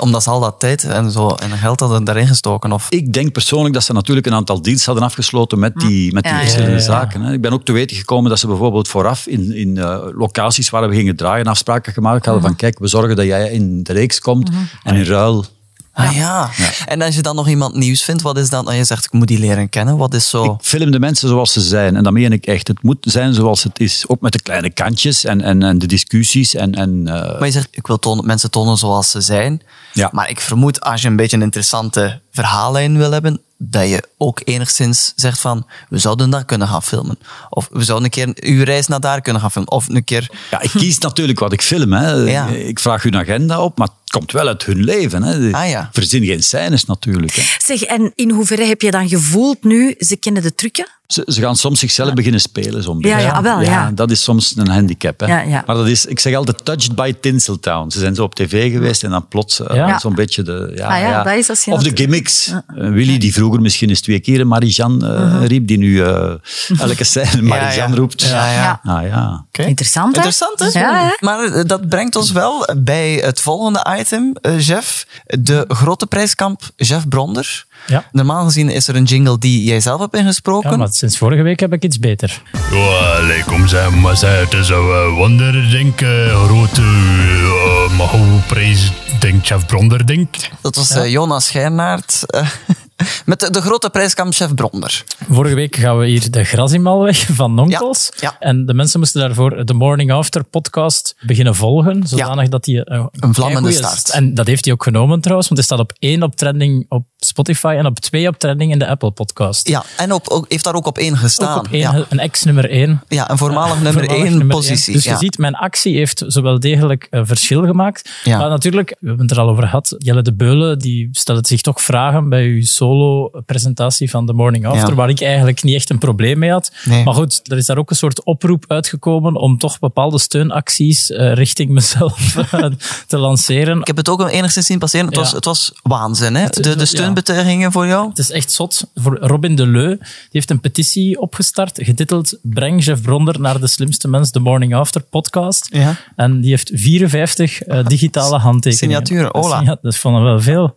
Omdat ze al dat tijd en, zo, en geld hadden daarin gestoken. Of,
Ik denk persoonlijk dat ze natuurlijk een aantal deals hadden afgesloten met die, met die
Ja,
verschillende
ja, ja.
zaken. Hè. Ik ben ook te weten gekomen dat ze bijvoorbeeld vooraf in, in eh, locaties waar we gingen draaien afspraken gemaakt hadden van kijk, we zorgen dat jij in de reeks komt en in ruil...
ah ja. En als je dan nog iemand nieuws vindt, wat is dan? En je zegt, ik moet die leren kennen. Wat is zo?
Ik film de mensen zoals ze zijn en dat meen ik echt. Het moet zijn zoals het is. Ook met de kleine kantjes en, en, en de discussies. En, en, eh,
Maar je zegt, ik wil tonen, mensen tonen zoals ze zijn.
Ja.
Maar ik vermoed, als je een beetje een interessante verhaallijn wil hebben, dat je ook enigszins zegt van, we zouden daar kunnen gaan filmen. Of we zouden een keer uw reis naar daar kunnen gaan filmen. Of een keer...
Ja, ik kies natuurlijk wat ik film. Hè.
Ja.
Ik vraag een agenda op, maar het komt wel uit hun leven. Hè.
Ah, ja.
Verzin geen scènes natuurlijk. Hè.
Zeg, en in hoeverre heb je dan gevoeld nu, ze kennen de trucken?
Ze, ze gaan soms zichzelf beginnen spelen. Soms.
Ja, ja, ah, wel, ja.
Dat is soms een handicap. Hè.
Ja, ja.
Maar dat is, ik zeg altijd touched by Tinseltown. Ze zijn zo op tv geweest en dan plots eh,
Ja.
zo'n beetje de... Ja,
Ah ja, dat is als je
of de
dat-
Eh, Willy, die vroeger misschien eens twee keer Marijan eh, riep, die nu eh, elke scène Marijan
ja.
roept.
Ja, ja.
Ah ja.
Interessant, hè?
Interessant, hè?
Ja, hè?
Maar dat brengt ons wel bij het volgende item, Jeff. De grote prijskamp Jeff Bronder.
Ja.
Normaal gezien is er een jingle die jij zelf hebt ingesproken.
Ja, maar sinds vorige week heb ik iets beter.
Ja, allee, kom zeg maar, zeg, het is een uh, wonder, denk eh, grote uh, Mago-prijs, denk Chef Bronder, denk.
Dat was eh, Jonas Schijnaert. eh, met de, de grote prijskamp Chef Bronder.
Vorige week gaan we hier de Grasimalweg van Nonkels.
Ja, ja.
En de mensen moesten daarvoor de Morning After podcast beginnen volgen. Zodanig dat die eh,
Een vlammende start.
st- En dat heeft hij ook genomen trouwens, want hij staat op één op trending op Spotify en op twee op trending in de Apple podcast.
Ja, en op, ook, heeft daar ook op één gestaan.
Ook op één,
ja.
een ex-nummer één.
ja, een voormalig nummer
Voormalig
één
nummer
positie.
één. Dus je ziet, mijn actie heeft zowel degelijk een verschil gemaakt.
Ja.
Maar natuurlijk, we hebben het er al over gehad, Jelle de Beulen, die stelde zich toch vragen bij uw solo-presentatie van The Morning After,
Ja.
waar ik eigenlijk niet echt een probleem mee had.
Nee.
Maar goed, er is daar ook een soort oproep uitgekomen om toch bepaalde steunacties eh, richting mezelf te lanceren.
Ik heb het ook enigszins zien passeren. Het,
Ja.
was, het was waanzin, hè? De, de steunbetuigingen voor jou.
Het is echt zot. Voor Robin Deleu, die heeft een petitie opgestart, getiteld Breng Jeff Bronder naar de slimste mens, The Morning After podcast.
Ja.
En die heeft 54 eh, digitale handtekeningen.
Signaturen, hola.
Ja, dat vonden we wel veel.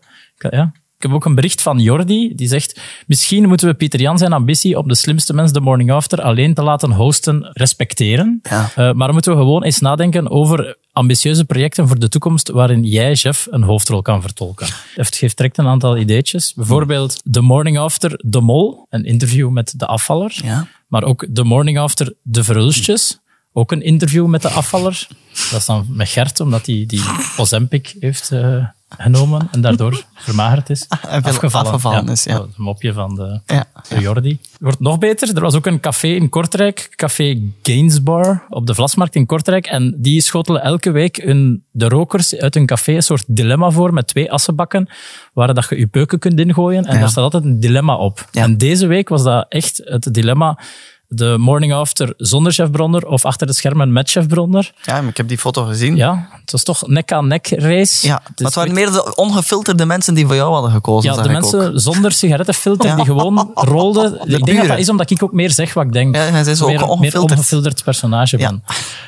Ja. Heb ook een bericht van Jordi, die zegt misschien moeten we Pieter Jan zijn ambitie om de slimste mens The Morning After alleen te laten hosten respecteren.
Ja.
Eh, maar moeten we gewoon eens nadenken over ambitieuze projecten voor de toekomst waarin jij, Jeff, een hoofdrol kan vertolken. Het geeft direct een aantal ideetjes. Bijvoorbeeld The Morning After De Mol, een interview met de afvaller.
Ja.
Maar ook The Morning After De Verhulstjes, ook een interview met de afvaller. Dat is dan met Gert, omdat hij die Ozempic heeft eh, genomen en daardoor vermagerd is.
En veel afgevallen is, ja.
Dat was een mopje van de,
Ja.
de Jordi. Wordt nog beter. Er was ook een café in Kortrijk, Café Gainsbar, op de Vlasmarkt in Kortrijk. En die schotelen elke week hun, de rokers uit hun café een soort dilemma voor met twee assenbakken, waar dat je je peuken kunt ingooien. En
Ja.
daar staat altijd een dilemma op.
Ja.
En deze week was dat echt het dilemma. De morning after zonder chef Bronner of achter de schermen met chef Bronner.
ja, ik heb die foto gezien.
Ja, het was toch nek-aan-nek race.
Ja,
Het
maar het waren meer de ongefilterde mensen die voor jou hadden gekozen.
ja, de mensen
ook.
zonder sigarettenfilter die gewoon rolden. ik denk dat dat is omdat ik ook meer zeg wat ik denk.
Ja, hij is ook
meer, meer
ongefilterd.
ongefilterd personage
Ja.
ben.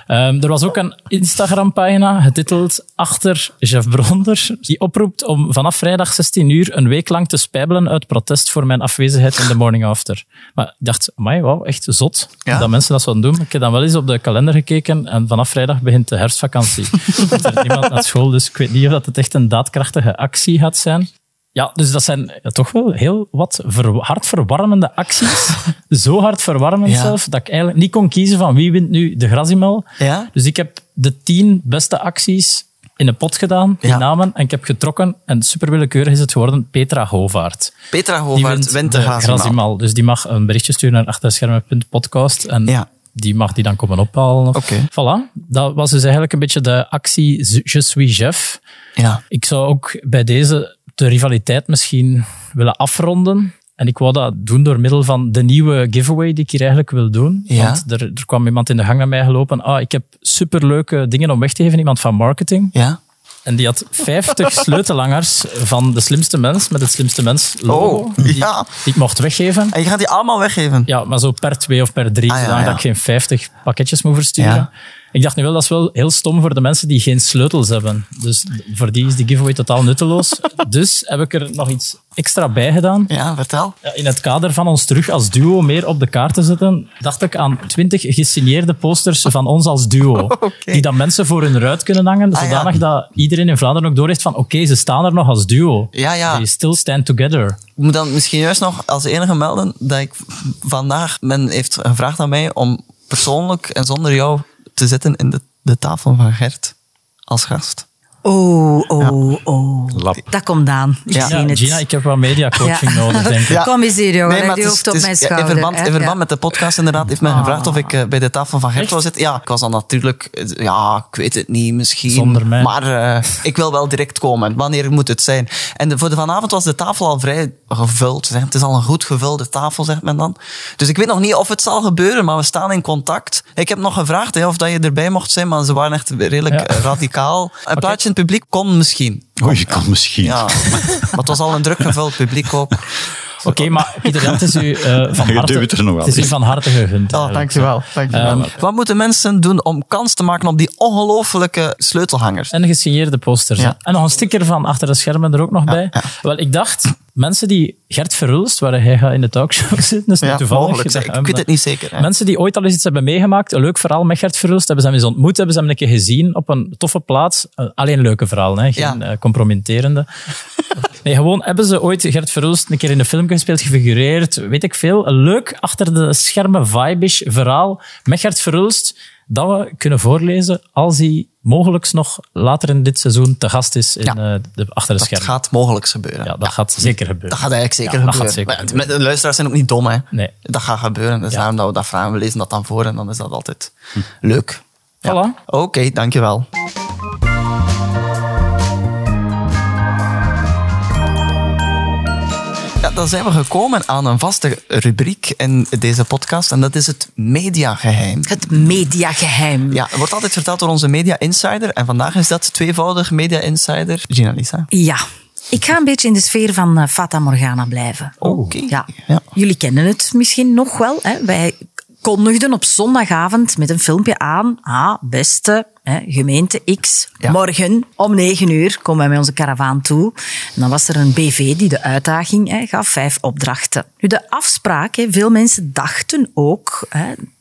Ehm, er was ook een Instagram-pagina getiteld Achter Jeff Bronder, die oproept om vanaf vrijdag 16 uur een week lang te spijbelen uit protest voor mijn afwezigheid in de morning after. Maar ik dacht, amai, wauw, echt zot
Ja.
dat mensen dat zouden doen. Ik heb dan wel eens op de kalender gekeken en vanaf vrijdag begint de herfstvakantie. er is niemand naar school, dus ik weet niet of dat het echt een daadkrachtige actie gaat zijn. Ja, dus dat zijn ja, toch wel heel wat ver- hartverwarmende acties. Zo hartverwarmend
Ja.
zelf, dat ik eigenlijk niet kon kiezen van wie wint nu de Grasimel.
Ja?
Dus ik heb de tien beste acties in een pot gedaan, die
Ja.
namen, en ik heb getrokken. En super willekeurig is het geworden Petra Hovaart.
Petra
Die
Hovaert wint de.
Grazimal. Dus die mag een berichtje sturen naar achterschermen.podcast en
Ja.
die mag die dan komen ophalen.
Oké.
Voilà. Dat was dus eigenlijk een beetje de actie Je suis Jeff.
Ja.
Ik zou ook bij deze de rivaliteit misschien willen afronden. En ik wou dat doen door middel van de nieuwe giveaway die ik hier eigenlijk wil doen.
Ja.
Want er, er kwam iemand in de gang naar mij gelopen. Ah, ik heb superleuke dingen om weg te geven. Iemand van marketing.
Ja.
En die had 50 sleutelhangers van de slimste mens, met het slimste mens logo.
Oh,
die,
ja.
die ik mocht weggeven.
En je gaat die allemaal weggeven?
Ja, maar zo per twee of per drie,
Ah, ja,
zodanig
ja.
dat ik geen 50 pakketjes moet versturen.
Ja.
Ik dacht nu wel, dat is wel heel stom voor de mensen die geen sleutels hebben. Dus voor die is die giveaway totaal nutteloos. dus heb ik er nog iets extra bij gedaan.
Ja, vertel.
Ja, in het kader van ons terug als duo meer op de kaart te zetten, dacht ik aan 20 gesigneerde posters van ons als duo. Die dan mensen voor hun ruit kunnen hangen,
Ah, ja.
zodanig dat iedereen in Vlaanderen ook doorheeft van oké, ze staan er nog als duo.
Ja, ja.
They still stand together.
Ik moet dan misschien juist nog als enige melden dat ik vandaag, men heeft gevraagd aan mij om persoonlijk en zonder jou te zitten in de, de tafel van Gert als gast.
Oh, oh, oh. Dat komt aan. Ik
Ja.
zie
Ja,
het.
Gina, ik heb wat mediacoaching
Ja.
nodig, denk ik.
Ja.
Kom eens hier, jongen.
Nee,
Leg
maar
die hoofd op
het
mijn schouder.
in verband, in verband
Ja.
met de podcast inderdaad heeft men
Ah.
gevraagd of ik eh, bij de tafel van Gert zou zitten. Ja, ik was dan natuurlijk... eh, Ja, ik weet het niet, misschien.
Zonder mij.
Maar eh, ik wil wel direct komen. Wanneer moet het zijn? En de, voor de vanavond was de tafel al vrij gevuld. Zeg. Het is al een goed gevulde tafel, zegt men dan. Dus ik weet nog niet of het zal gebeuren, maar we staan in contact. Ik heb nog gevraagd hè, of dat je erbij mocht zijn, maar ze waren echt redelijk
Ja.
radicaal. Een plaatje in het publiek kon misschien.
Oei, je kan misschien.
Ja, maar het was al een druk gevuld publiek ook.
Oké, maar Pieter Jan, het is u eh, van
Je
harte,
er nog wel
het is u van harte gegund.
Oh, dankjewel. dankjewel.
Ehm,
Wat moeten mensen doen om kans te maken op die ongelofelijke sleutelhangers?
En gesigneerde posters.
Ja.
En nog een sticker van achter de schermen er ook nog bij.
ja.
Wel, ik dacht, mensen die Gert Verhulst, waar hij gaat in de talkshow zitten, dat is niet toevallig.
mogelijk.
gezegd,
Ik
hè,
weet het niet zeker. hè.
Mensen die ooit al eens iets hebben meegemaakt, een leuk verhaal met Gert Verhulst, hebben ze hem eens ontmoet, hebben ze hem een keer gezien op een toffe plaats. Eh, alleen leuke verhalen, hè? geen
Ja.
eh, compromitterende. nee, gewoon hebben ze ooit Gert Verhulst een keer in een film gespeeld, gefigureerd, weet ik veel. Een leuk, achter de schermen, vibish verhaal met Gert Verhulst, dat we kunnen voorlezen als hij mogelijk nog later in dit seizoen te gast is in,
Ja.
eh, de, achter de
Dat
schermen.
gaat mogelijk gebeuren.
Ja, dat gaat zeker gebeuren.
Dat gaat eigenlijk zeker
Ja, dat
gebeuren.
gaat zeker
Maar
gebeuren.
de luisteraars zijn ook niet dom, hè.
Nee.
Dat gaat gebeuren. Dus
Ja.
daarom dat we dat vragen. We lezen dat dan voor en dan is dat altijd leuk. Ja.
Voilà.
Oké, dankjewel. Ja, dan zijn we gekomen aan een vaste rubriek in deze podcast en dat is het mediageheim.
Het mediageheim.
Ja, het wordt altijd verteld door onze media insider en vandaag is dat tweevoudig media insider Gina Lisa.
Ja. Ik ga een beetje in de sfeer van eh, Fata Morgana blijven.
Oké.
Ja.
Ja.
Jullie kennen het misschien nog wel. Hè? Wij kondigden op zondagavond met een filmpje aan. Ah, beste hè, gemeente X,
Ja.
morgen om negen uur komen wij met onze karavaan toe. En dan was er een BV die de uitdaging hè, gaf, vijf opdrachten. Nu, de afspraak, hè, veel mensen dachten ook...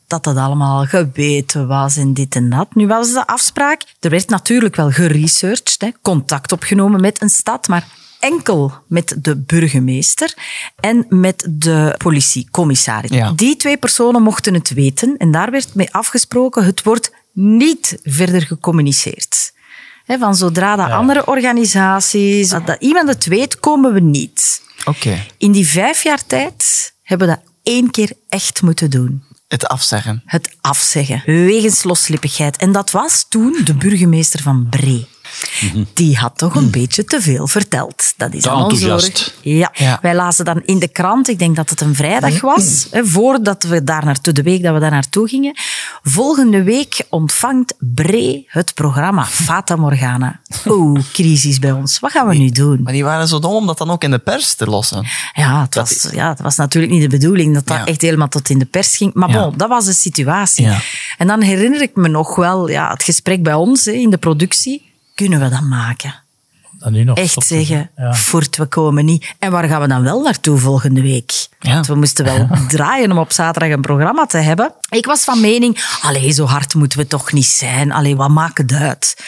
Dat dat allemaal geweten was en dit en dat. Nu was de afspraak, er werd natuurlijk wel geresearched, hè, contact opgenomen met een stad, maar enkel met de burgemeester en met de politiecommissaris.
Ja.
Die twee personen mochten het weten en daar werd mee afgesproken, het wordt niet verder gecommuniceerd. Van zodra dat andere organisaties, dat, dat iemand het weet, komen we niet.
Oké,
In die vijf jaar tijd hebben we dat één keer echt moeten doen
het afzeggen.
het afzeggen, wegens loslippigheid. En dat was toen de burgemeester van Bree. Die had toch een beetje te veel verteld. Dat is aan ons zorg. Ja.
Ja.
wij lazen dan in de krant, ik denk dat het een vrijdag was, hè, voordat we daar naartoe, de week dat we daar naartoe gingen. Volgende week ontvangt Bree het programma Fata Morgana. Oeh, crisis bij ons. Wat gaan we nu doen?
Maar die waren zo dom om dat dan ook in de pers te lossen.
Ja, het was, ja, het was natuurlijk niet de bedoeling dat dat
Ja.
echt helemaal tot in de pers ging. Maar
Ja.
bon, dat was de situatie.
Ja.
En dan herinner ik me nog wel ja, het gesprek bij ons hè, in de productie. Kunnen we dat maken?
En nu nog
Echt zeggen,
Ja.
voort, we komen niet. En waar gaan we dan wel naartoe volgende week?
Ja.
Want we moesten wel draaien om op zaterdag een programma te hebben. Ik was van mening, allee, zo hard moeten we toch niet zijn. Allee, wat maakt het uit?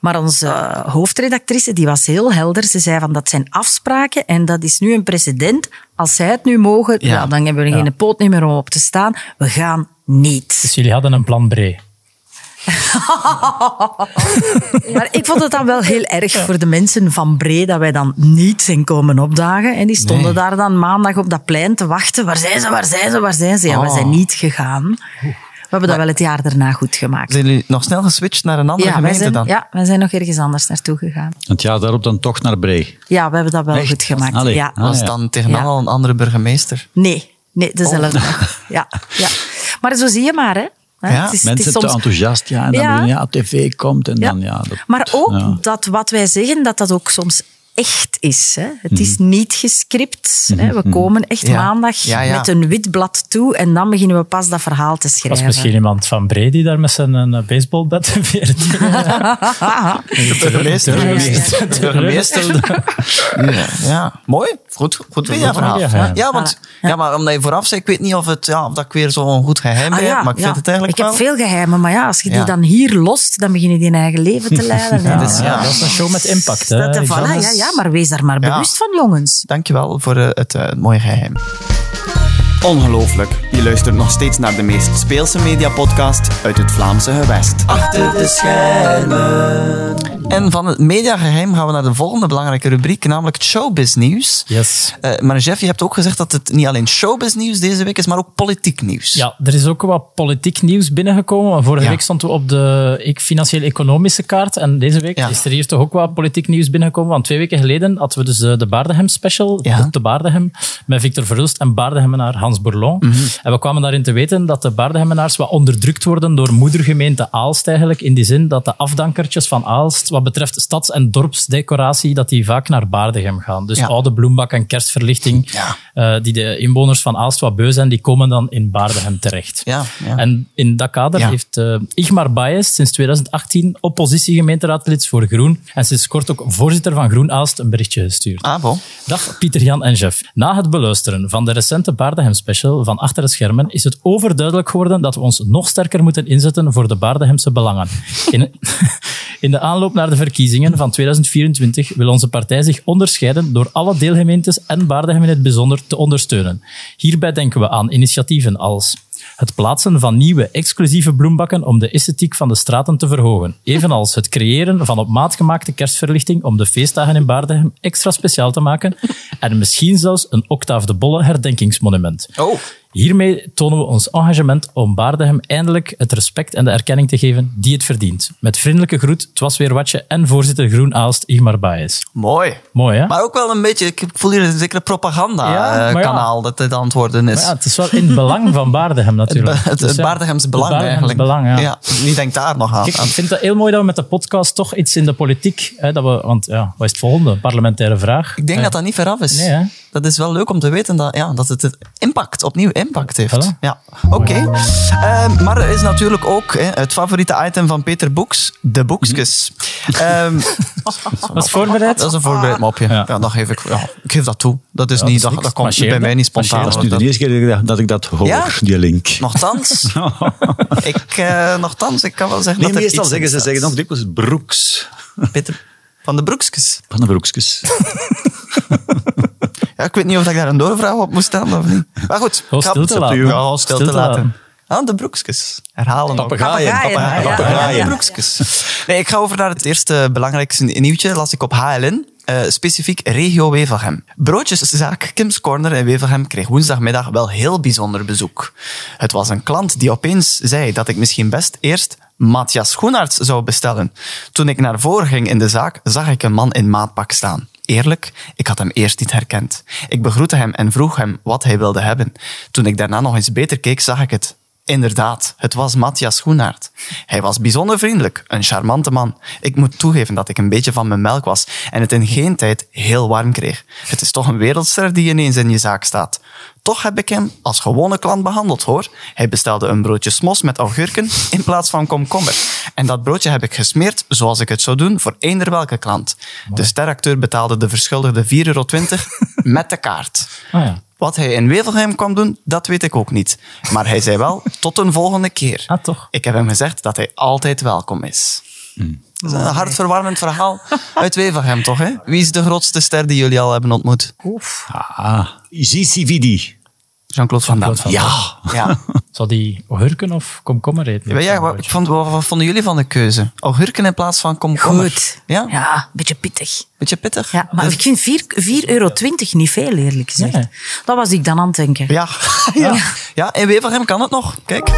Maar onze hoofdredactrice, die was heel helder. Ze zei van, dat zijn afspraken en dat is nu een precedent. Als zij het nu mogen,
Ja.
ja. dan hebben we geen poot meer om op te staan. We gaan niet.
Dus jullie hadden een plan Bree.
Maar ik vond het dan wel heel erg voor de mensen van Bree dat wij dan niet zijn komen opdagen. En die stonden
Nee.
daar dan maandag op dat plein te wachten. Waar zijn ze, waar zijn ze, waar zijn ze? Ja, we
Oh.
zijn niet gegaan. We hebben dat wel het jaar daarna goed gemaakt.
Zijn jullie nog snel geswitcht naar een andere
Ja
gemeente
zijn,
dan?
ja, wij zijn nog ergens anders naartoe gegaan.
Het jaar daarop dan toch naar Bree.
Ja, we hebben dat wel
Echt?
goed gemaakt.
Allee.
Ja.
Ah,
Was
ja.
dan tegenaan
Ja.
al een andere burgemeester?
Nee, nee, dezelfde.
Oh.
Ja, ja. Maar zo zie je maar, hè. Hè,
Ja,
het is, het
Mensen te enthousiast, ja. En dan
Ja.
ja, tv komt en dan, ja. Dat,
Maar ook dat wat wij zeggen, dat dat ook soms echt is. Hè. Het is niet gescript. Hè. We komen echt
Mhm. Ja.
maandag
Ja, ja.
met een wit blad toe en dan beginnen we pas dat verhaal te
was
schrijven.
misschien iemand van die daar met zijn eh, baseballbat veert.
De burgemeester.
burgemeester.
De burgemeester. Ja, ja. mooi. Goed, goed
mediageheim.
Ja, want, ja, maar omdat je vooraf zei, ik weet niet of, het, ja, of dat ik weer zo'n goed geheim
Ah,
heb,
ja,
maar ik
ja.
vind het eigenlijk
Ik
wel.
heb veel geheimen, maar ja, als je
Ja.
die dan hier lost, dan begin je die in eigen leven te leiden.
Dus ja.
Dat is een show met impact. Hè,
Dat, voilà,
Jonas?
ja, ja, maar wees daar maar
Ja.
bewust van, jongens.
Dankjewel voor eh, het eh, mooie geheim. Ongelooflijk. Je luistert nog steeds naar de meest speelse mediapodcast uit het Vlaamse gewest. Achter de schermen. En van het mediageheim gaan we naar de volgende belangrijke rubriek, namelijk het showbiz-nieuws.
Yes.
Eh, maar Jeff, je hebt ook gezegd dat het niet alleen showbiz-nieuws deze week is, maar ook politiek nieuws.
Ja, er is ook wat politiek nieuws binnengekomen. Vorige
Ja.
week stond we op de e- financieel-economische kaart. En deze week
Ja.
is er hier toch ook wat politiek nieuws binnengekomen. Want twee weken geleden hadden we dus eh, de Baardenhem special.
Ja.
Op de Baardenhem. Met Victor Verhulst en Baardehemmenaar Hans Bourlon.
Mhm.
En we kwamen daarin te weten dat de Baardehemmenaars wat onderdrukt worden door moedergemeente Aalst eigenlijk. In die zin dat de afdankertjes van Aalst, wat betreft stads- en dorpsdecoratie, dat die vaak naar Baardegem gaan. Dus
Ja.
oude bloembak en kerstverlichting,
Ja.
eh, die de inwoners van Aalst wat beu zijn, die komen dan in Baardegem terecht.
Ja, ja.
En in dat kader heeft eh, Igmar Baes sinds 2018 oppositiegemeenteraadlid voor Groen en sinds kort ook voorzitter van Groen Aalst een berichtje gestuurd.
Ah, bon.
Dag Pieter, Jan en Jeff. Na het beluisteren van de recente Baardegem special van Achter de Is het overduidelijk geworden dat we ons nog sterker moeten inzetten voor de Baardehemse belangen. In, de aanloop naar de verkiezingen van 2024 wil onze partij zich onderscheiden door alle deelgemeentes en Baardegem in het bijzonder te ondersteunen. Hierbij denken we aan initiatieven als het plaatsen van nieuwe exclusieve bloembakken om de esthetiek van de straten te verhogen. Evenals het creëren van op maat gemaakte kerstverlichting om de feestdagen in Baardegem extra speciaal te maken. En misschien zelfs een Octaaf de Bolle herdenkingsmonument.
Oh.
Hiermee tonen we ons engagement om Baardegem eindelijk het respect en de erkenning te geven die het verdient. Met vriendelijke groet, het was weer watje en voorzitter Groen Aalst, Igmar Baes.
Mooi.
Mooi, hè?
Maar ook wel een beetje, ik voel hier een zekere
Ja, ja.
propaganda-kanaal dat dit worden is.
Maar ja, het is wel in het belang van Baardegem natuurlijk.
Het, het,
Dus
het
ja,
Baardeghems belang
het
eigenlijk.
belang, ja.
Wie denkt daar nog aan?
Kijk, ik vind het heel mooi dat we met de podcast toch iets in de politiek... Hè, dat we, want ja, wat is het volgende? Parlementaire vraag.
Ik denk
Eh,
dat dat niet veraf is.
Nee, hè?
Dat is wel leuk om te weten dat, ja, dat het impact, opnieuw impact heeft.
Voilà.
Ja, oké. Ehm, maar er is natuurlijk ook hè, het favoriete item van Peter Boeks, de boekskes. Ehm,
Dat is voorbereid?
dat is een voorbereid mopje. Ja.
Ja.
dat geef ik, ja, ik geef dat toe. Dat is
Ja,
niet,
dat
dat, komt
Marcheer
bij mij niet spontaan.
Dat is nu de eerste keer dat ik- dat ik dat hoor,
Ja?
die link.
Nochtans, ik, eh, nochtans, ik kan wel zeggen
Nee,
dat er
meestal
iets
zeggen ze zeggen ook dikwijls broeks.
Peter van de Broekskes.
Van de broekjes.
Ja, ik weet niet of ik daar een doorvraag op moest stellen of niet. Maar goed.
Gewoon
ik
te laten.
Ja, gewoon stil, te
te
laten.
laten.
Ah, de broekskes. Herhalen ja,
ja.
de broekskes. Nee, ik ga over naar het eerste belangrijkste nieuwtje. Las ik op HLN. eh, specifiek regio Wevelgem. Broodjeszaak Kim's Corner in Wevelgem kreeg woensdagmiddag wel heel bijzonder bezoek. Het was een klant die opeens zei dat ik misschien best eerst Matthias Schoenaerts zou bestellen. Toen ik naar voren ging in de zaak, zag ik een man in maatpak staan. Eerlijk, ik had hem eerst niet herkend. Ik begroette hem en vroeg hem wat hij wilde hebben. Toen ik daarna nog eens beter keek, zag ik het. Inderdaad, het was Matthias Schoenaert. Hij was bijzonder vriendelijk, een charmante man. Ik moet toegeven dat ik een beetje van mijn melk was en het in geen tijd heel warm kreeg. Het is toch een wereldster die ineens in je zaak staat. Toch heb ik hem als gewone klant behandeld, hoor. Hij bestelde een broodje smos met augurken in plaats van komkommer. En dat broodje heb ik gesmeerd zoals ik het zou doen voor eender welke klant. De steracteur betaalde de verschuldigde 4,20 euro met de kaart.
Ah, ja.
Wat hij in Wevelgem kwam doen, dat weet ik ook niet. Maar hij zei wel, tot een volgende keer.
Ah, toch?
Ik heb hem gezegd dat hij altijd welkom is. Dat is een hartverwarmend verhaal uit Wevelgem, toch? Hè? Wie is de grootste ster die jullie al hebben ontmoet?
Ah, ZCVD.
Jean-Claude Van Damme. Ja, ja.
Zou die augurken of komkommer eten?
Jij, wat, vond, wat, wat vonden jullie van de keuze? Augurken in plaats van komkommer?
Goed.
Ja?
Ja, een beetje pittig.
Beetje pittig?
Ja, maar ik vind 4,20 euro niet veel, eerlijk gezegd.
Nee.
Dat was ik dan aan het denken.
Ja. ja. ja, in Wevelgem kan het nog. Kijk.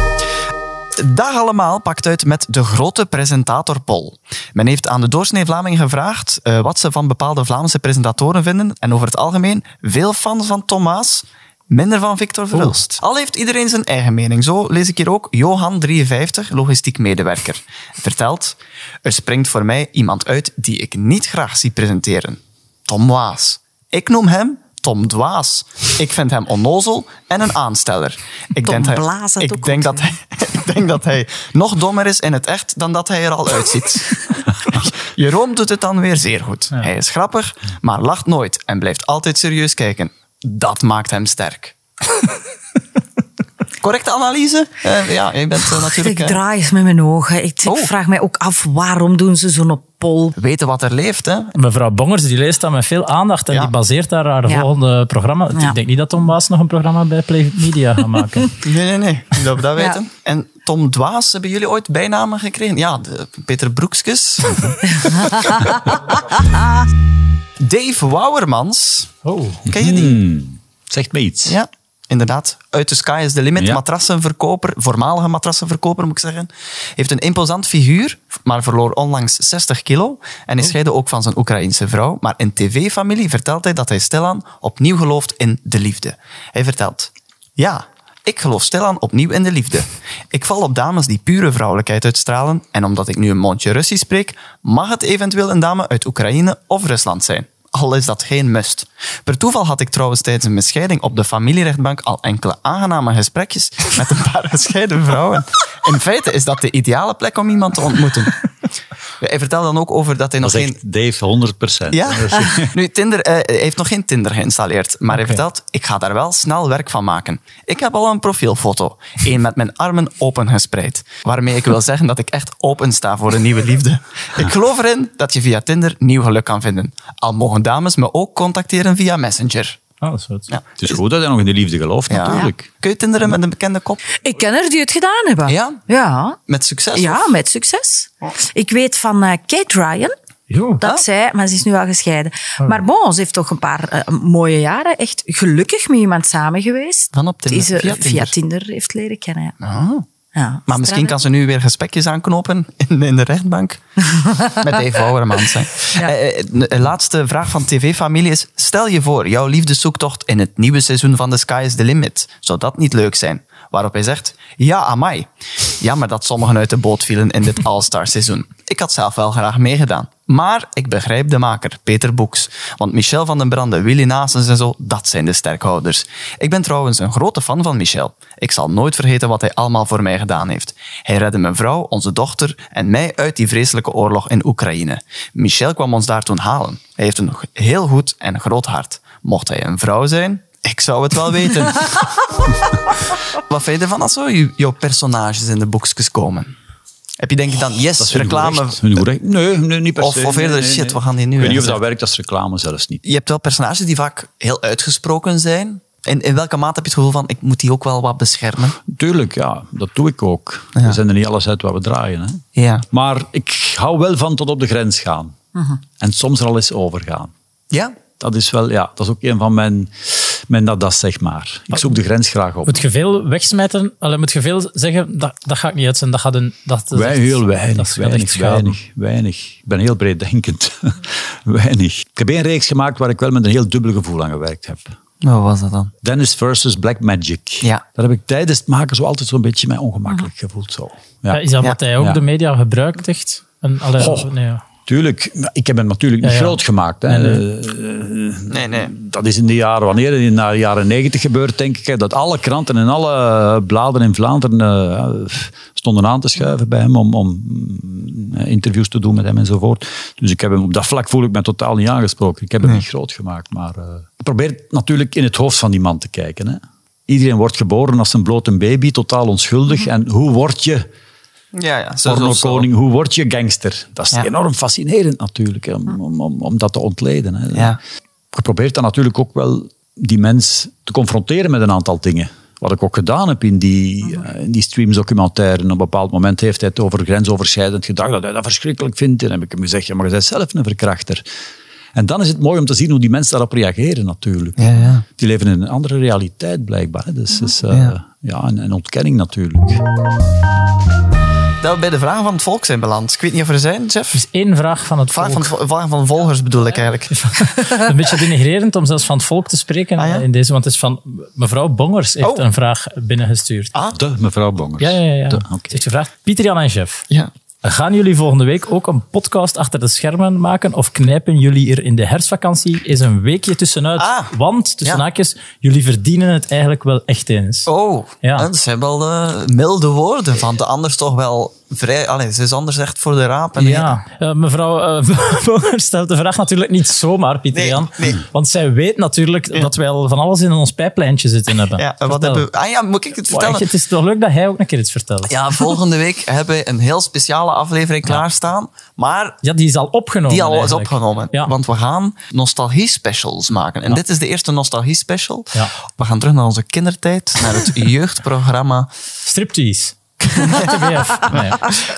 Dag allemaal pakt uit met de grote presentatorpoll. Men heeft aan de doorsnee Vlaming gevraagd eh, wat ze van bepaalde Vlaamse presentatoren vinden. En over het algemeen veel fans van Thomas, minder van Victor Verhulst. Al heeft iedereen zijn eigen mening. Zo lees ik hier ook Johan, 53, logistiek medewerker. Vertelt, er springt voor mij iemand uit die ik niet graag zie presenteren. Tom Waas. Ik noem hem Tom Dwaas. Ik vind hem onnozel en een aansteller. Ik
Tom
denk
Blaas
ik dat hij, Ik denk dat hij nog dommer is in het echt dan dat hij er al uitziet. Jeroen doet het dan weer zeer goed. Hij is grappig, maar lacht nooit en blijft altijd serieus kijken. Dat maakt hem sterk. Correcte analyse? Eh, ja, je bent eh, natuurlijk...
Ik draai eens met mijn ogen. Ik, ik
Oh.
vraag mij ook af, waarom doen ze zo'n Pol.
Weten wat er leeft, hè?
Mevrouw Bongers die leest dat met veel aandacht en
Ja.
die baseert daar haar
Ja.
volgende programma.
Ja.
Ik denk niet dat Tom Waas nog een programma bij Play Media gaat maken.
Nee, nee, nee. Dat we dat
Ja.
weten. En Tom Dwaas, hebben jullie ooit bijnamen gekregen? Ja, de Peter Broekskes. Dave Wouwermans.
Oh.
Ken je die?
Hmm, zegt me iets.
Ja, inderdaad. Uit the sky is the limit.
Ja.
Matrassenverkoper, voormalige matrassenverkoper moet ik zeggen. Heeft een imposant figuur, maar verloor onlangs 60 kilo. En is scheiden ook van zijn Oekraïense vrouw. Maar in tv-familie vertelt hij dat hij stilaan opnieuw gelooft in de liefde. Hij vertelt... Ja, ik geloof stilaan opnieuw in de liefde. Ik val op dames die pure vrouwelijkheid uitstralen. En omdat ik nu een mondje Russisch spreek, mag het eventueel een dame uit Oekraïne of Rusland zijn. Al is dat geen must. Per toeval had ik trouwens tijdens een scheiding op de familierechtbank al enkele aangename gesprekjes met een paar gescheiden vrouwen. In feite is dat de ideale plek om iemand te ontmoeten. Hij vertelt dan ook over dat hij nog geen...
Dave 100 procent.
Ja, nu, Tinder, eh, hij heeft nog geen Tinder geïnstalleerd, maar hij vertelt, ik ga daar wel snel werk van maken. Ik heb al een profielfoto, één met mijn armen open gespreid, waarmee ik wil zeggen dat ik echt open sta voor een nieuwe liefde. Ik geloof erin dat je via Tinder nieuw geluk kan vinden. Al mogen dames me ook contacteren via Messenger.
Oh, dat is goed.
Ja.
Het is goed dat hij nog in de liefde gelooft,
Ja.
natuurlijk.
Kun je tinderen met een bekende kop?
Ik ken er die het gedaan hebben.
Ja?
Ja,
Met succes?
ja
of?
met succes. Ik weet van eh, Kate Ryan
Jo.
dat zij, maar ze is nu al gescheiden. Maar bon, ze heeft toch een paar eh, mooie jaren echt gelukkig met iemand samen geweest.
Dan op Tinder,
Die ze
via
via,
Tinder.
Heeft leren kennen. Ja.
Ah.
Ja,
Maar misschien kan ze nu weer gesprekjes aanknopen in, in de rechtbank. Met Dave Wouwermans. hè. Eh, eh, De laatste vraag van TV-familie is... Stel je voor, jouw liefdeszoektocht in het nieuwe seizoen van The Sky is the Limit. Zou dat niet leuk zijn? Waarop hij zegt... Ja, amai. Jammer dat sommigen uit de boot vielen in dit All-Star seizoen. Ik had zelf wel graag meegedaan. Maar ik begrijp de maker, Peter Boeks. Want Michel van den Brande, Willy Naasens en zo, dat zijn de sterkhouders. Ik ben trouwens een grote fan van Michel. Ik zal nooit vergeten wat hij allemaal voor mij gedaan heeft. Hij redde mijn vrouw, onze dochter en mij uit die vreselijke oorlog in Oekraïne. Michel kwam ons daar toen halen. Hij heeft een heel goed en groot hart. Mocht hij een vrouw zijn, ik zou het wel weten. wat vind je ervan als zo jouw personages in de boekjes komen? Heb je denk je dan, yes,
Dat is hun
reclame...
Nee, nee, niet per
Of-
se.
of eerder,
Nee, nee,
shit, wat gaan die nu
Ik weet niet of dat werkt als reclame zelfs niet.
Je hebt wel personages die vaak heel uitgesproken zijn. In, in welke mate heb je het gevoel van, ik moet die ook wel wat beschermen?
Tuurlijk, ja, dat doe ik ook.
Ja.
We zijn er niet alles uit wat we draaien. Hè.
Ja.
Maar ik hou wel van tot op de grens gaan.
Mhm.
En soms er al eens overgaan.
Ja?
Dat is wel, ja, dat is ook een van mijn, mijn nadas, zeg maar. Ik zoek de grens graag op.
Moet je veel wegsmijten? Allee, moet je veel zeggen, dat, dat ga ik niet uit zijn. Dat gaat een... Dat, dat is
Wij
echt-
heel weinig,
dat
weinig, weinig, weinig. Ik ben heel breeddenkend. weinig. Ik heb één reeks gemaakt waar ik wel met een heel dubbel gevoel aan gewerkt heb.
Wat was dat dan?
Dennis versus Black Magic.
Ja.
Daar heb ik tijdens het maken zo altijd zo'n beetje mij ongemakkelijk gevoeld. Zo. Ja.
Ja, is dat
Ja.
wat hij ook
Ja.
de media gebruikt, echt? En, allee,
Goh.
nee, ja.
Tuurlijk, maar ik heb hem natuurlijk niet
Ja, ja.
groot gemaakt. Hè.
Nee,
Eh,
Nee, nee.
Dat is in de jaren, wanneer? In de jaren negentig gebeurd, denk ik. hè, Dat alle kranten en alle bladen in Vlaanderen eh, stonden aan te schuiven bij hem om, om mm, interviews te doen met hem enzovoort. Dus ik heb hem op dat vlak voel ik me totaal niet aangesproken. Ik heb hem niet groot gemaakt. Maar eh, ik probeer natuurlijk in het hoofd van die man te kijken. Hè. Iedereen wordt geboren als een blote baby, totaal onschuldig. En hoe word je
Ja, ja.
Pornokoning, hoe word je gangster? Dat is
Ja.
enorm fascinerend natuurlijk, hè, om, om, om, dat te ontleden. Hè.
Ja.
Je probeert dan natuurlijk ook wel die mens te confronteren met een aantal dingen. Wat ik ook gedaan heb in die, eh, in die streams-documentaire. Op een bepaald moment heeft hij het over grensoverschrijdend gedrag, dat hij dat verschrikkelijk vindt. En heb ik hem gezegd, ja, maar je bent zelf een verkrachter. En dan is het mooi om te zien hoe die mensen daarop reageren natuurlijk.
Ja, ja.
Die leven in een andere realiteit blijkbaar. Hè. Dus, dus eh,
Ja.
ja, een, een ontkenning natuurlijk.
Dat we bij de vragen van het volk zijn beland. Ik weet niet of er zijn, Jeff.
Er is één vraag van het
Vraag
volk.
van, vragen van volgers bedoel ik eigenlijk.
een beetje denigrerend om zelfs van het volk te spreken
Ah, ja?
in deze, want het is van mevrouw Bongers heeft
Oh.
een vraag binnengestuurd.
Ah.
De mevrouw Bongers.
Ja, ja, ja. ja.
De,
Ze
oké.
heeft gevraagd, Pieter Jan en Jeff,
Ja.
Gaan jullie volgende week ook een podcast achter de schermen maken of knijpen jullie er in de herfstvakantie eens een weekje tussenuit?
Ah.
Want, tussen
Ja.
haakjes, jullie verdienen het eigenlijk wel echt eens.
Oh,
Ja.
dat zijn wel eh, milde woorden van de anders toch wel vrij... Allee, ze is anders echt voor de raap. En
Ja, Eh, mevrouw uh, Boger stelt de vraag natuurlijk niet zomaar, Pieter
Nee,
Jan.
nee.
Want zij weet natuurlijk dat wij al van alles in ons pijplijntje zitten hebben.
Ja, wat hebben we... Ah ja, moet ik het
Wow,
vertellen?
het is toch leuk dat hij ook een keer iets vertelt. Ja,
Ja, volgende week hebben we een heel speciale aflevering klaarstaan. Maar
die is al opgenomen
die al is opgenomen.
Ja.
Want we gaan nostalgie-specials maken. En dit is de eerste nostalgie-special.
Ja.
We gaan terug naar onze kindertijd, naar het jeugdprogramma
Striptease. Nee.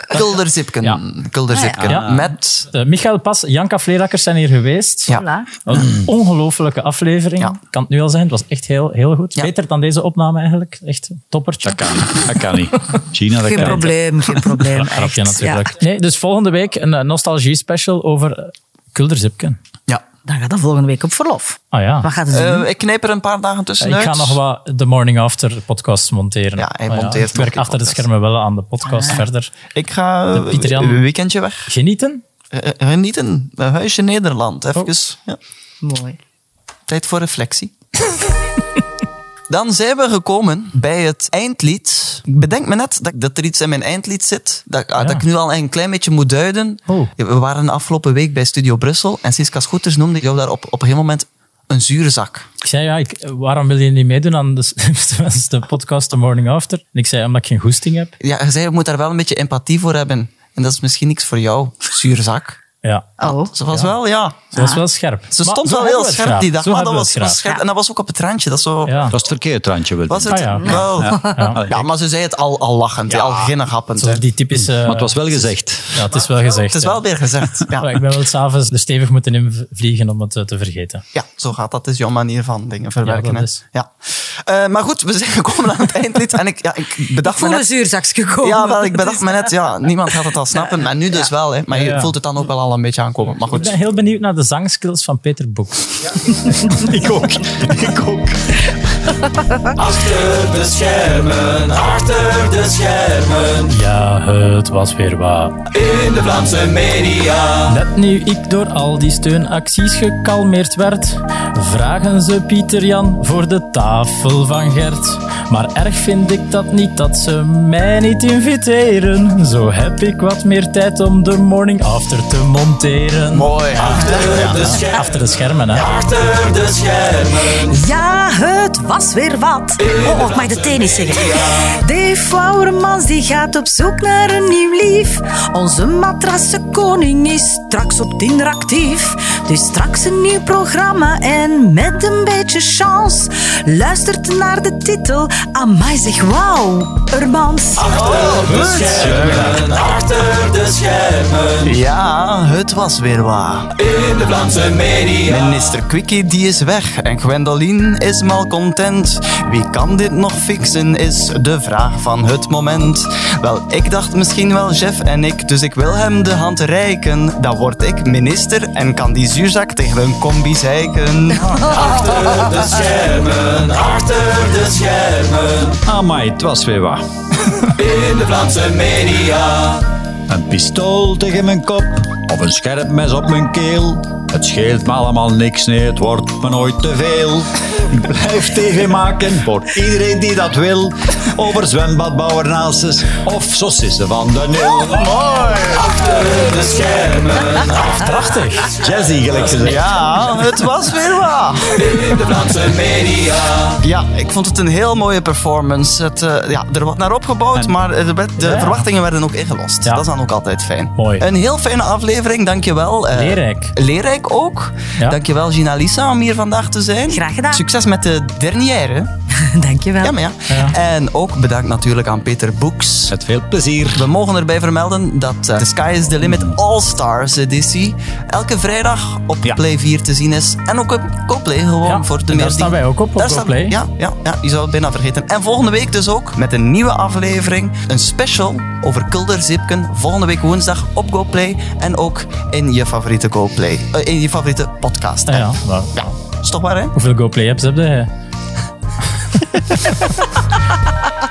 Kulderzipken.
Ja.
Kulderzipken.
Ja.
Met...
Michael Pas, Janka Vleerakkers zijn hier geweest.
Ja.
Een ongelofelijke aflevering.
Ja.
Kan het nu al zijn. Het was echt heel, heel goed.
Ja.
Beter dan deze opname eigenlijk. Echt een toppertje.
Dat kan niet. Dat kan niet. China, dat
Geen
kan niet.
probleem, geen probleem.
Natuurlijk.
Ja.
Nee, dus volgende week een eh, nostalgie-special over eh, Kulderzipken.
Dan gaat dat volgende week op verlof.
Ah ja.
Wat gaat het doen?
Eh, ik knijp er een paar dagen tussenuit.
Ik ga nog wat de Morning After podcast monteren.
Ja, hij
Maar
monteert
Ik werk achter de schermen wel aan de podcast verder.
Ik ga
Jan-
een weekendje weg.
Genieten?
Eh, eh, Genieten. Een huisje Nederland. Even. Ja.
Mooi.
Tijd voor reflectie. Dan zijn we gekomen bij het eindlied. Ik bedenk me net dat, dat er iets in mijn eindlied zit, dat, ah, dat ik nu al een klein beetje moet duiden.
Oh.
We waren de afgelopen week bij Studio Brussel en Siska Scooters noemde jou daar op, op een gegeven moment een zure zak.
Ik zei, ja, ik, waarom wil je niet meedoen aan de, de podcast The Morning After? En ik zei, omdat ik geen goesting heb.
Ja, je zei, je moet daar wel een beetje empathie voor hebben. En dat is misschien niks voor jou, zure zak.
Ja,
Oh.
Ze was wel, ja.
ze was wel scherp.
Ze
Maar
stond wel heel scherp die dag, maar dat was, was scherp. En dat was ook op het randje. Dat zo...
Ja.
Dat was het verkeerd randje, wil
Was het?
Ah, ja.
Wel. Ja.
Ja.
maar ze zei het al, al lachend, al ginnegappend.
Die typische...
Maar het was wel gezegd.
Ja, het is wel gezegd.
Het is wel weer gezegd. Ja.
Ik ben wel s'avonds er stevig moeten invliegen om het eh, te vergeten.
Ja, zo gaat dat. Dat is jouw manier van dingen verwerken.
Ja, is.
Eh, maar goed, we zijn gekomen aan het eindlied. En ik, ja, ik bedacht me
Voor een
net...
zuurzakje gekomen.
Ja, wel, ik bedacht me net, ja, niemand gaat het al snappen. Maar nu dus wel, hè. Maar je voelt het dan ook wel al een beetje aankomen. Maar
Ik
goed.
ben heel benieuwd naar de zangskills van Peter Boeks.
Ik ook. Ik ook.
Achter de schermen, achter de schermen,
Ja, het was weer waar.
in de Vlaamse media.
Net nu ik door al die steunacties gekalmeerd werd, vragen ze Pieter Jan voor de tafel van Gert. Maar erg vind ik dat niet dat ze mij niet inviteren. Zo heb ik wat meer tijd om de morning after te monteren.
Mooi.
Achter de schermen,
Achter de schermen, hè?
achter de schermen,
Ja, het was weer wat. Oh, ik mag de tennis zeggen. Dave Wouwermans die gaat op zoek naar een nieuw lief. Onze matrassenkoning is straks op Tinder actief. Dus straks een nieuw programma en met een beetje chance. Luistert naar de titel. Amai zeg wauw, Urmans.
achter de schermen, achter de schermen,
Ja, het was weer waar.
in de Vlaamse media.
Minister Quickie die is weg en Gwendoline is malcontent. Wie kan dit nog fixen is de vraag van het moment. Wel, ik dacht misschien wel Jeff en ik, dus ik wil hem de hand reiken. Dan word ik minister en kan die zuurzak tegen een combi zeiken.
Achter de schermen, achter de schermen,
Amai, het was weer wat.
in de Vlaamse media.
Een pistool tegen mijn kop of een scherp mes op mijn keel. Het scheelt me allemaal niks, nee, het wordt me nooit te veel. Ik blijf tv maken voor iedereen die dat wil. Over zwembadbouwernaalses of saucissen van de Nil.
Achter de schermen,
Prachtig.
Jazzy, gelijk gezegd.
Ja, het was weer waar.
in de Vlaamse media.
Ja, ik vond het een heel mooie performance. Het, eh, ja, er wordt naar opgebouwd, maar werd- de
Ja.
verwachtingen werden ook ingelost.
Ja.
Dat is dan ook altijd fijn.
Mooi.
Een heel fijne aflevering, dankjewel. Eh,
Leerrijk.
Leerrijk ook.
Ja.
Dankjewel Gina Lisa om hier vandaag te zijn.
Graag gedaan.
Succes met de dernière.
Dankjewel.
Ja, maar ja.
Ja.
En ook bedankt natuurlijk aan Peter Boeks.
Met veel plezier.
We mogen erbij vermelden dat eh, The Sky is the Limit All-Stars editie elke vrijdag op
Ja.
Play 4 te zien is. En ook op GoPlay gewoon
Ja,
voor de
en daar staan wij ook op, op
Daar staan-
GoPlay.
Ja, ja, ja, je zou het bijna vergeten. En volgende week dus ook met een nieuwe aflevering. Een special over Kulderzipken. Volgende week woensdag op GoPlay. En ook in je favoriete GoPlay. eh, in je favoriete podcast.
Ah, ja, maar,
Ja, is toch waar hè?
hoeveel GoPlay apps heb je?